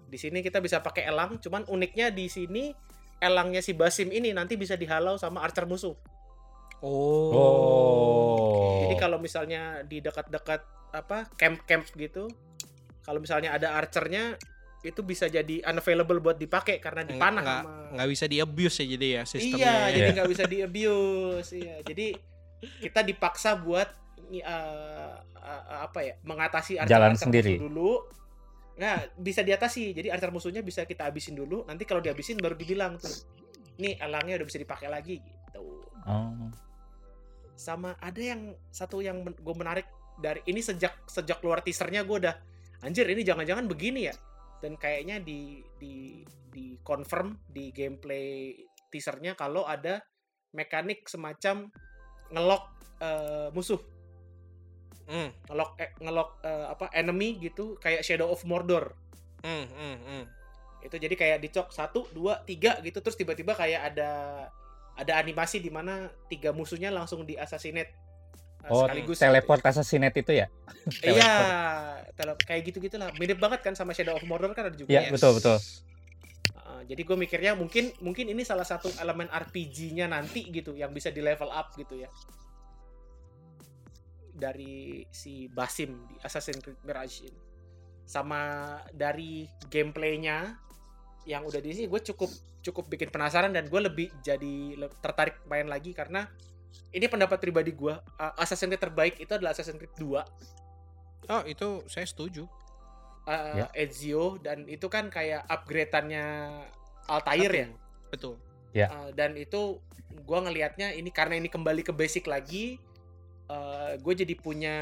di sini kita bisa pakai elang cuman uniknya di sini elangnya si Basim ini nanti bisa dihalau sama archer musuh Oh. Oh. Jadi kalau misalnya di dekat-dekat apa camp-camp gitu, kalau misalnya ada archernya itu bisa jadi unavailable buat dipakai karena dipanah nggak, sama nggak bisa di abuse ya jadi ya sistemnya. Iya, ya. jadi nggak bisa di abuse. Iya, jadi kita dipaksa buat uh, uh, apa ya mengatasi archer, Jalan archer sendiri. musuh dulu. Nah, bisa diatasi. Jadi archer musuhnya bisa kita habisin dulu. Nanti kalau dihabisin baru dibilang tuh, nih elangnya udah bisa dipakai lagi gitu Oh. sama ada yang satu yang gue menarik dari ini sejak sejak keluar teasernya gue udah anjir ini jangan-jangan begini ya? Dan kayaknya di di di confirm di gameplay teasernya kalau ada mekanik semacam ngelok eh, musuh. Hmm, ngelok eh, ngelok eh, apa enemy gitu kayak Shadow of Mordor. Hmm, hmm, hmm. itu jadi kayak dicok satu dua tiga gitu terus tiba-tiba kayak ada ada animasi di mana tiga musuhnya langsung di assassinate. eh, Oh, sekaligus gitu. teleport assassinate itu ya? Iya, tele- kayak gitu gitulah. Mirip banget kan sama Shadow of Mordor kan ada juga. Iya, ya. betul, betul. Uh, jadi gue mikirnya mungkin mungkin ini salah satu elemen RPG-nya nanti gitu yang bisa di level up gitu ya. Dari si Basim di Assassin's Creed Mirage ini. Sama dari gameplaynya yang udah di sini gue cukup cukup bikin penasaran dan gue lebih jadi tertarik main lagi karena ini pendapat pribadi gue uh, Assassin's Creed terbaik itu adalah Assassin's Creed 2 Oh, itu saya setuju. uh, Ya. Ezio dan itu kan kayak upgrade-annya Altair ya. Betul. Ya. Uh, dan itu gua ngelihatnya ini karena ini kembali ke basic lagi gue jadi punya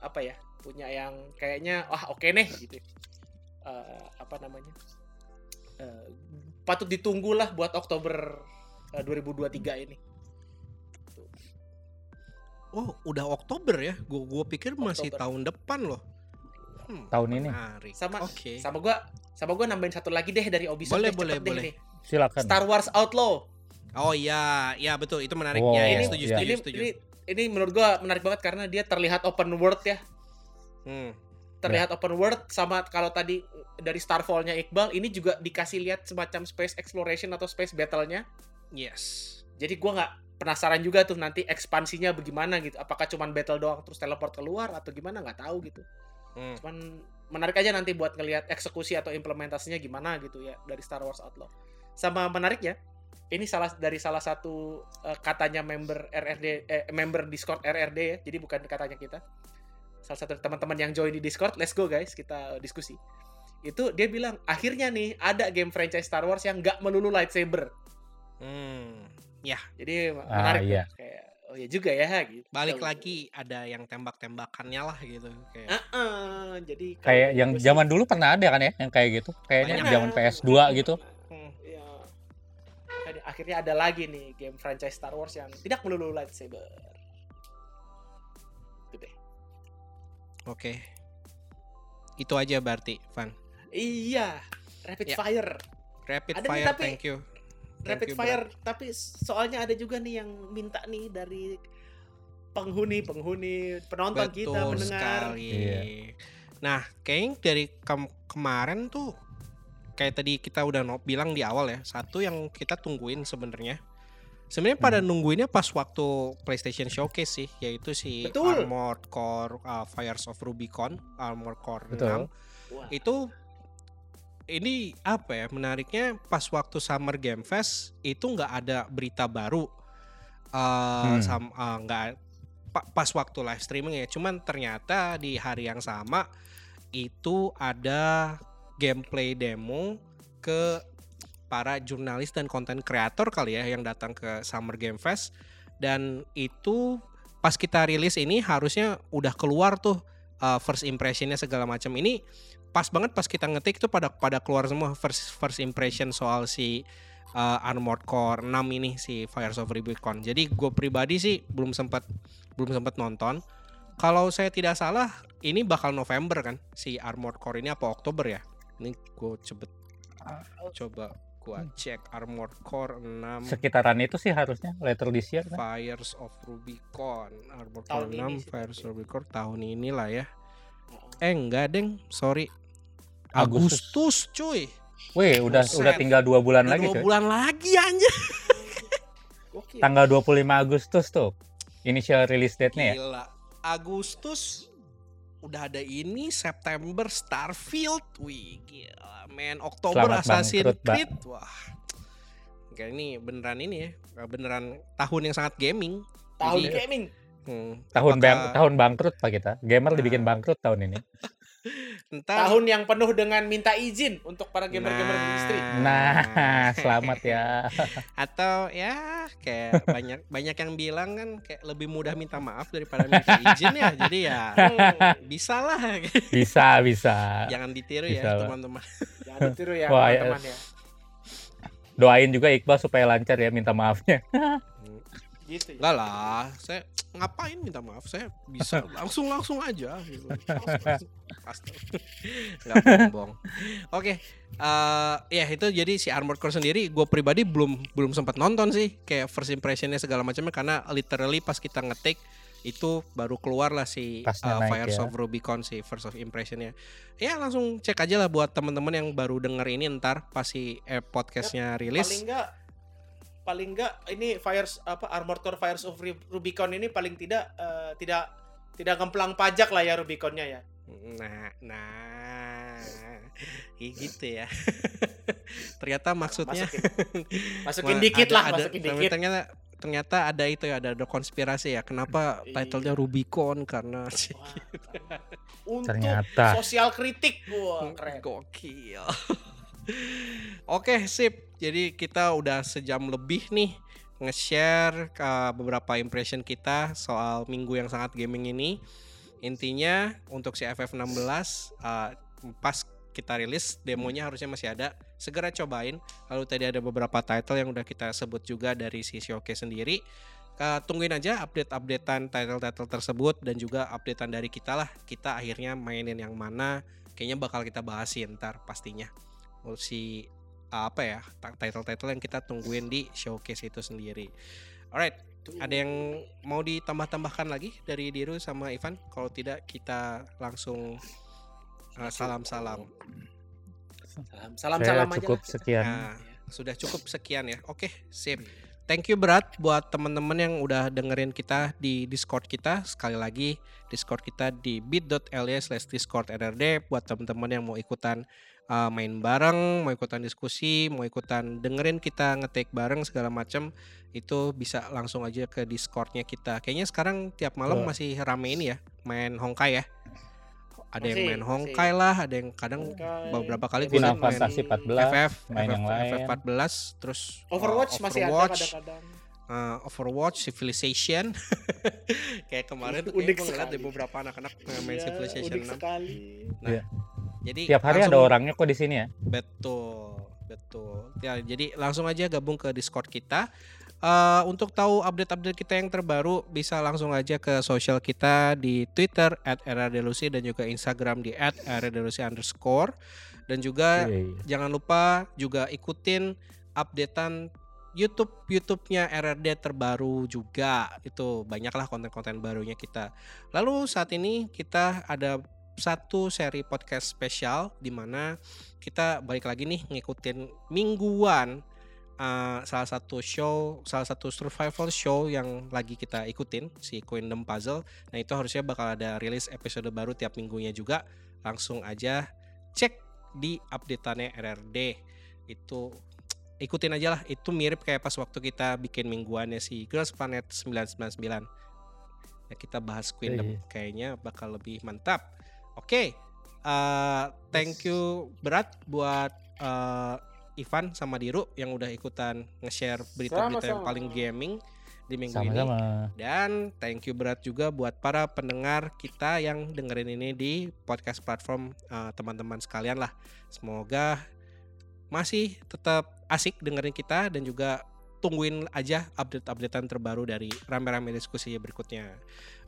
apa ya? Punya yang kayaknya wah oke nih gitu. Uh, apa namanya? Uh, patut ditunggulah buat Oktober eh, 2023 ini. Oh, udah Oktober ya? Gue gua pikir masih Oktober. tahun depan loh. Hmm, Tahun ini. menarik. Sama Oke. sama gua sama gua nambahin satu lagi deh dari Ubisoft Boleh, deh, boleh, deh boleh. nih. Silakan. Star Wars Outlaw. Oh iya, ya betul itu menarik. Oh, ya, ya, ini, setuju, iya. setuju, ini, setuju. ini ini menurut gua menarik banget karena dia terlihat open world ya. Hmm. Terlihat open world sama kalau tadi dari Starfall-nya Iqbal ini juga dikasih lihat semacam space exploration atau space battle-nya. Yes. Jadi gua nggak penasaran juga tuh nanti ekspansinya bagaimana gitu. Apakah cuman battle doang terus teleport keluar atau gimana nggak tahu gitu. Hmm. Cuman menarik aja nanti buat ngelihat eksekusi atau implementasinya gimana gitu ya dari Star Wars Outlaw. Sama menariknya, ini salah dari salah satu eh, katanya member RRD eh, member Discord RRD ya. Jadi bukan katanya kita. Salah satu teman-teman yang join di Discord, let's go guys, kita diskusi. Itu dia bilang, akhirnya nih ada game franchise Star Wars yang nggak melulu lightsaber. Hmm. Jadi Ah, menarik iya. tuh. Kayak oh ya juga ya gitu. Balik lagi ada yang tembak-tembakannya lah gitu. Kayak Heeh, jadi kalau Kayak yang gua sih- zaman dulu pernah ada kan ya yang kayak gitu. Kayaknya Banyak. zaman PS2 gitu. Hmm. Ya. Akhirnya- Akhirnya ada lagi nih game franchise Star Wars yang tidak melulu lightsaber. Itu deh. Oke. Itu aja berarti, Van. Iya, rapid Ya. fire. Rapid Ada nih, fire, tapi- thank you. Rapid you, fire, tapi soalnya ada juga nih yang minta nih dari penghuni-penghuni penonton kita Betul mendengar. sekali. Iya. Nah, kayaknya dari kem- kemarin tuh kayak tadi kita udah no- bilang di awal ya, satu yang kita tungguin sebenarnya. Sebenarnya pada Hmm. nungguinnya pas waktu PlayStation Showcase sih, yaitu si Betul. Armored Core uh, Fires of Rubicon, Armored Core Betul. 6. Wah, Itu ini apa ya menariknya pas waktu Summer Game Fest itu nggak ada berita baru uh, Hmm. sam- uh, pa- pas waktu live streaming ya. Cuman ternyata di hari yang sama itu ada gameplay demo ke para jurnalis dan konten kreator kali ya yang datang ke Summer Game Fest. Dan itu pas kita rilis ini harusnya udah keluar tuh uh, first impressionnya segala macam. Ini pas banget pas kita ngetik tuh pada pada keluar semua first first impression soal si uh, Armored Core 6 ini si Fires of Rubicon. Jadi gue pribadi sih belum sempat belum sempat nonton. Kalau saya tidak salah ini bakal November kan si Armored Core ini apa Oktober ya? Ini gue cepet coba gua cek Armored Core 6 Sekitaran itu sih harusnya later this year kan. Fires of Rubicon Armored Tahun Core ini 6 sih Fires of Rubicon tahun inilah ya. Eh enggak deng sorry Agustus. Agustus, cuy Wih, udah Buset. udah tinggal dua bulan Udah lagi dua coy. bulan lagi anjir Gokil. Tanggal 25 Agustus tuh. Initial release date-nya ya. Gila Agustus udah ada ini September Starfield wih gila men Oktober Selamat Assassin's. Creed wah Kayak ini beneran ini ya beneran tahun yang sangat gaming Tahun Jadi- gaming. Hmm, Tahun apakah- bang, tahun bangkrut Pak kita. Gamer Nah. dibikin bangkrut tahun ini. Entar Tahun yang penuh dengan minta izin untuk para gamer-gamer di industri. Nah, selamat ya. Atau ya kayak banyak banyak yang bilang kan kayak lebih mudah minta maaf daripada minta izin ya. Jadi ya Hmm, bisa lah. Bisa, bisa. Jangan ditiru Bisa ya teman-teman. Jangan ditiru ya ya. teman-teman ya. Doain juga Iqbal supaya lancar ya minta maafnya. Gitu ya. Enggak lah, saya ngapain minta maaf? Saya bisa langsung langsung aja gitu. Langsung, langsung. Astaga. Nggak bohong. Oke, eh, ya itu jadi si Armored Core sendiri, gue pribadi belum belum sempat nonton sih, kayak first impressionnya segala macamnya karena literally pas kita ngetik itu baru keluar lah si Pasnya uh, Fires ya. of Rubicon si first of impressionnya. Ya langsung cek aja lah buat teman-teman yang baru denger ini ntar pas si eh, podcastnya rilis. Paling enggak paling enggak ini Fires apa Armored Core Fires of Ru- Rubicon ini paling tidak eh, tidak tidak ngemplang pajak lah ya Rubiconnya ya. Nah, nah, Kayak gitu ya. ternyata maksudnya Masukin, masukin dikit ada- lah, ada- masukin dikit. Ternyata ternyata ada itu ya, ada, ada konspirasi ya. Kenapa Iya. titlenya Rubicon karena Wah, Untuk Ternyata. sosial kritik, wah keren. Gokil. Oke, sip. Jadi kita udah sejam lebih nih nge-share ke beberapa impression kita soal minggu yang sangat gaming ini. Intinya untuk si FF16 uh, pas kita rilis demonya harusnya masih ada. Segera cobain. Lalu tadi ada beberapa title yang udah kita sebut juga dari si showcase sendiri. Uh, tungguin aja update-updatean title-title tersebut dan juga updatean dari kita lah. Kita akhirnya mainin yang mana. Kayaknya bakal kita bahasin ntar pastinya si uh, apa ya title-title yang kita tungguin di showcase itu sendiri alright ada yang mau ditambah-tambahkan lagi dari Diru sama Ivan kalau tidak kita langsung uh, salam-salam Salam salam, Saya salam aja cukup lah sekian. Nah, sudah cukup sekian ya. Oke, sip. Thank you berat buat teman-teman yang udah dengerin kita di Discord kita. Sekali lagi Discord kita di bit.ly slash discord RRD buat teman-teman yang mau ikutan uh, main bareng, mau ikutan diskusi, mau ikutan dengerin kita ngetik bareng segala macam itu bisa langsung aja ke Discordnya kita. Kayaknya sekarang tiap malam masih rame ini ya, main Honkai ya. Ada yang main masih. Honkai lah, ada yang kadang Honkai. beberapa kali gue main Fantasy 14 FF, main yang lain. FF 14 terus Overwatch uh, masih ada Overwatch, kadang-kadang. uh, Overwatch, Civilization. kayak kemarin tuh Unik kayak gue ngeliat beberapa anak-anak main Iya, Civilization unik 6. sekali. Jadi Tiap hari ada orangnya kok di sini ya. Betul, betul. Ya, jadi langsung aja gabung ke Discord kita. Eh, untuk tahu update-update kita yang terbaru bisa langsung aja ke sosial kita di Twitter @rrdelusi dan juga Instagram di @rrdelusi underscore dan juga Iya, iya. jangan lupa juga ikutin updatean YouTube YouTube-nya RRD terbaru juga itu banyaklah konten-konten barunya kita. Lalu saat ini kita ada satu seri podcast spesial di mana kita balik lagi nih ngikutin mingguan uh, salah satu show, salah satu survival show yang lagi kita ikutin si Queendom Puzzle. Nah itu harusnya bakal ada rilis episode baru tiap minggunya juga. Langsung aja cek di updateannya RRD itu ikutin aja lah. Itu mirip kayak pas waktu kita bikin mingguannya si Girls Planet 999 ya kita bahas Queendom Iya, kayaknya bakal lebih mantap oke eh, thank you berat buat eh, Ivan sama Diru yang udah ikutan nge-share berita-berita yang paling gaming di minggu ini Sama-sama. dan thank you berat juga buat para pendengar kita yang dengerin ini di podcast platform eh, teman-teman sekalian lah. Semoga masih tetap asik dengerin kita dan juga tungguin aja update-updatean terbaru dari rame-rame diskusi berikutnya.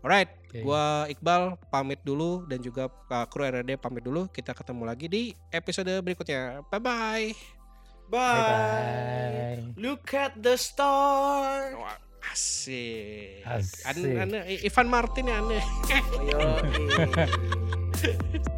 Alright, Oke. gua Iqbal pamit dulu dan juga uh, kru RRD pamit dulu. Kita ketemu lagi di episode berikutnya. Bye-bye. Bye. Bye-bye. Look at the star. Wah, Asik. Asik. Ane, ane, Ivan Martin ya ane. Ayo.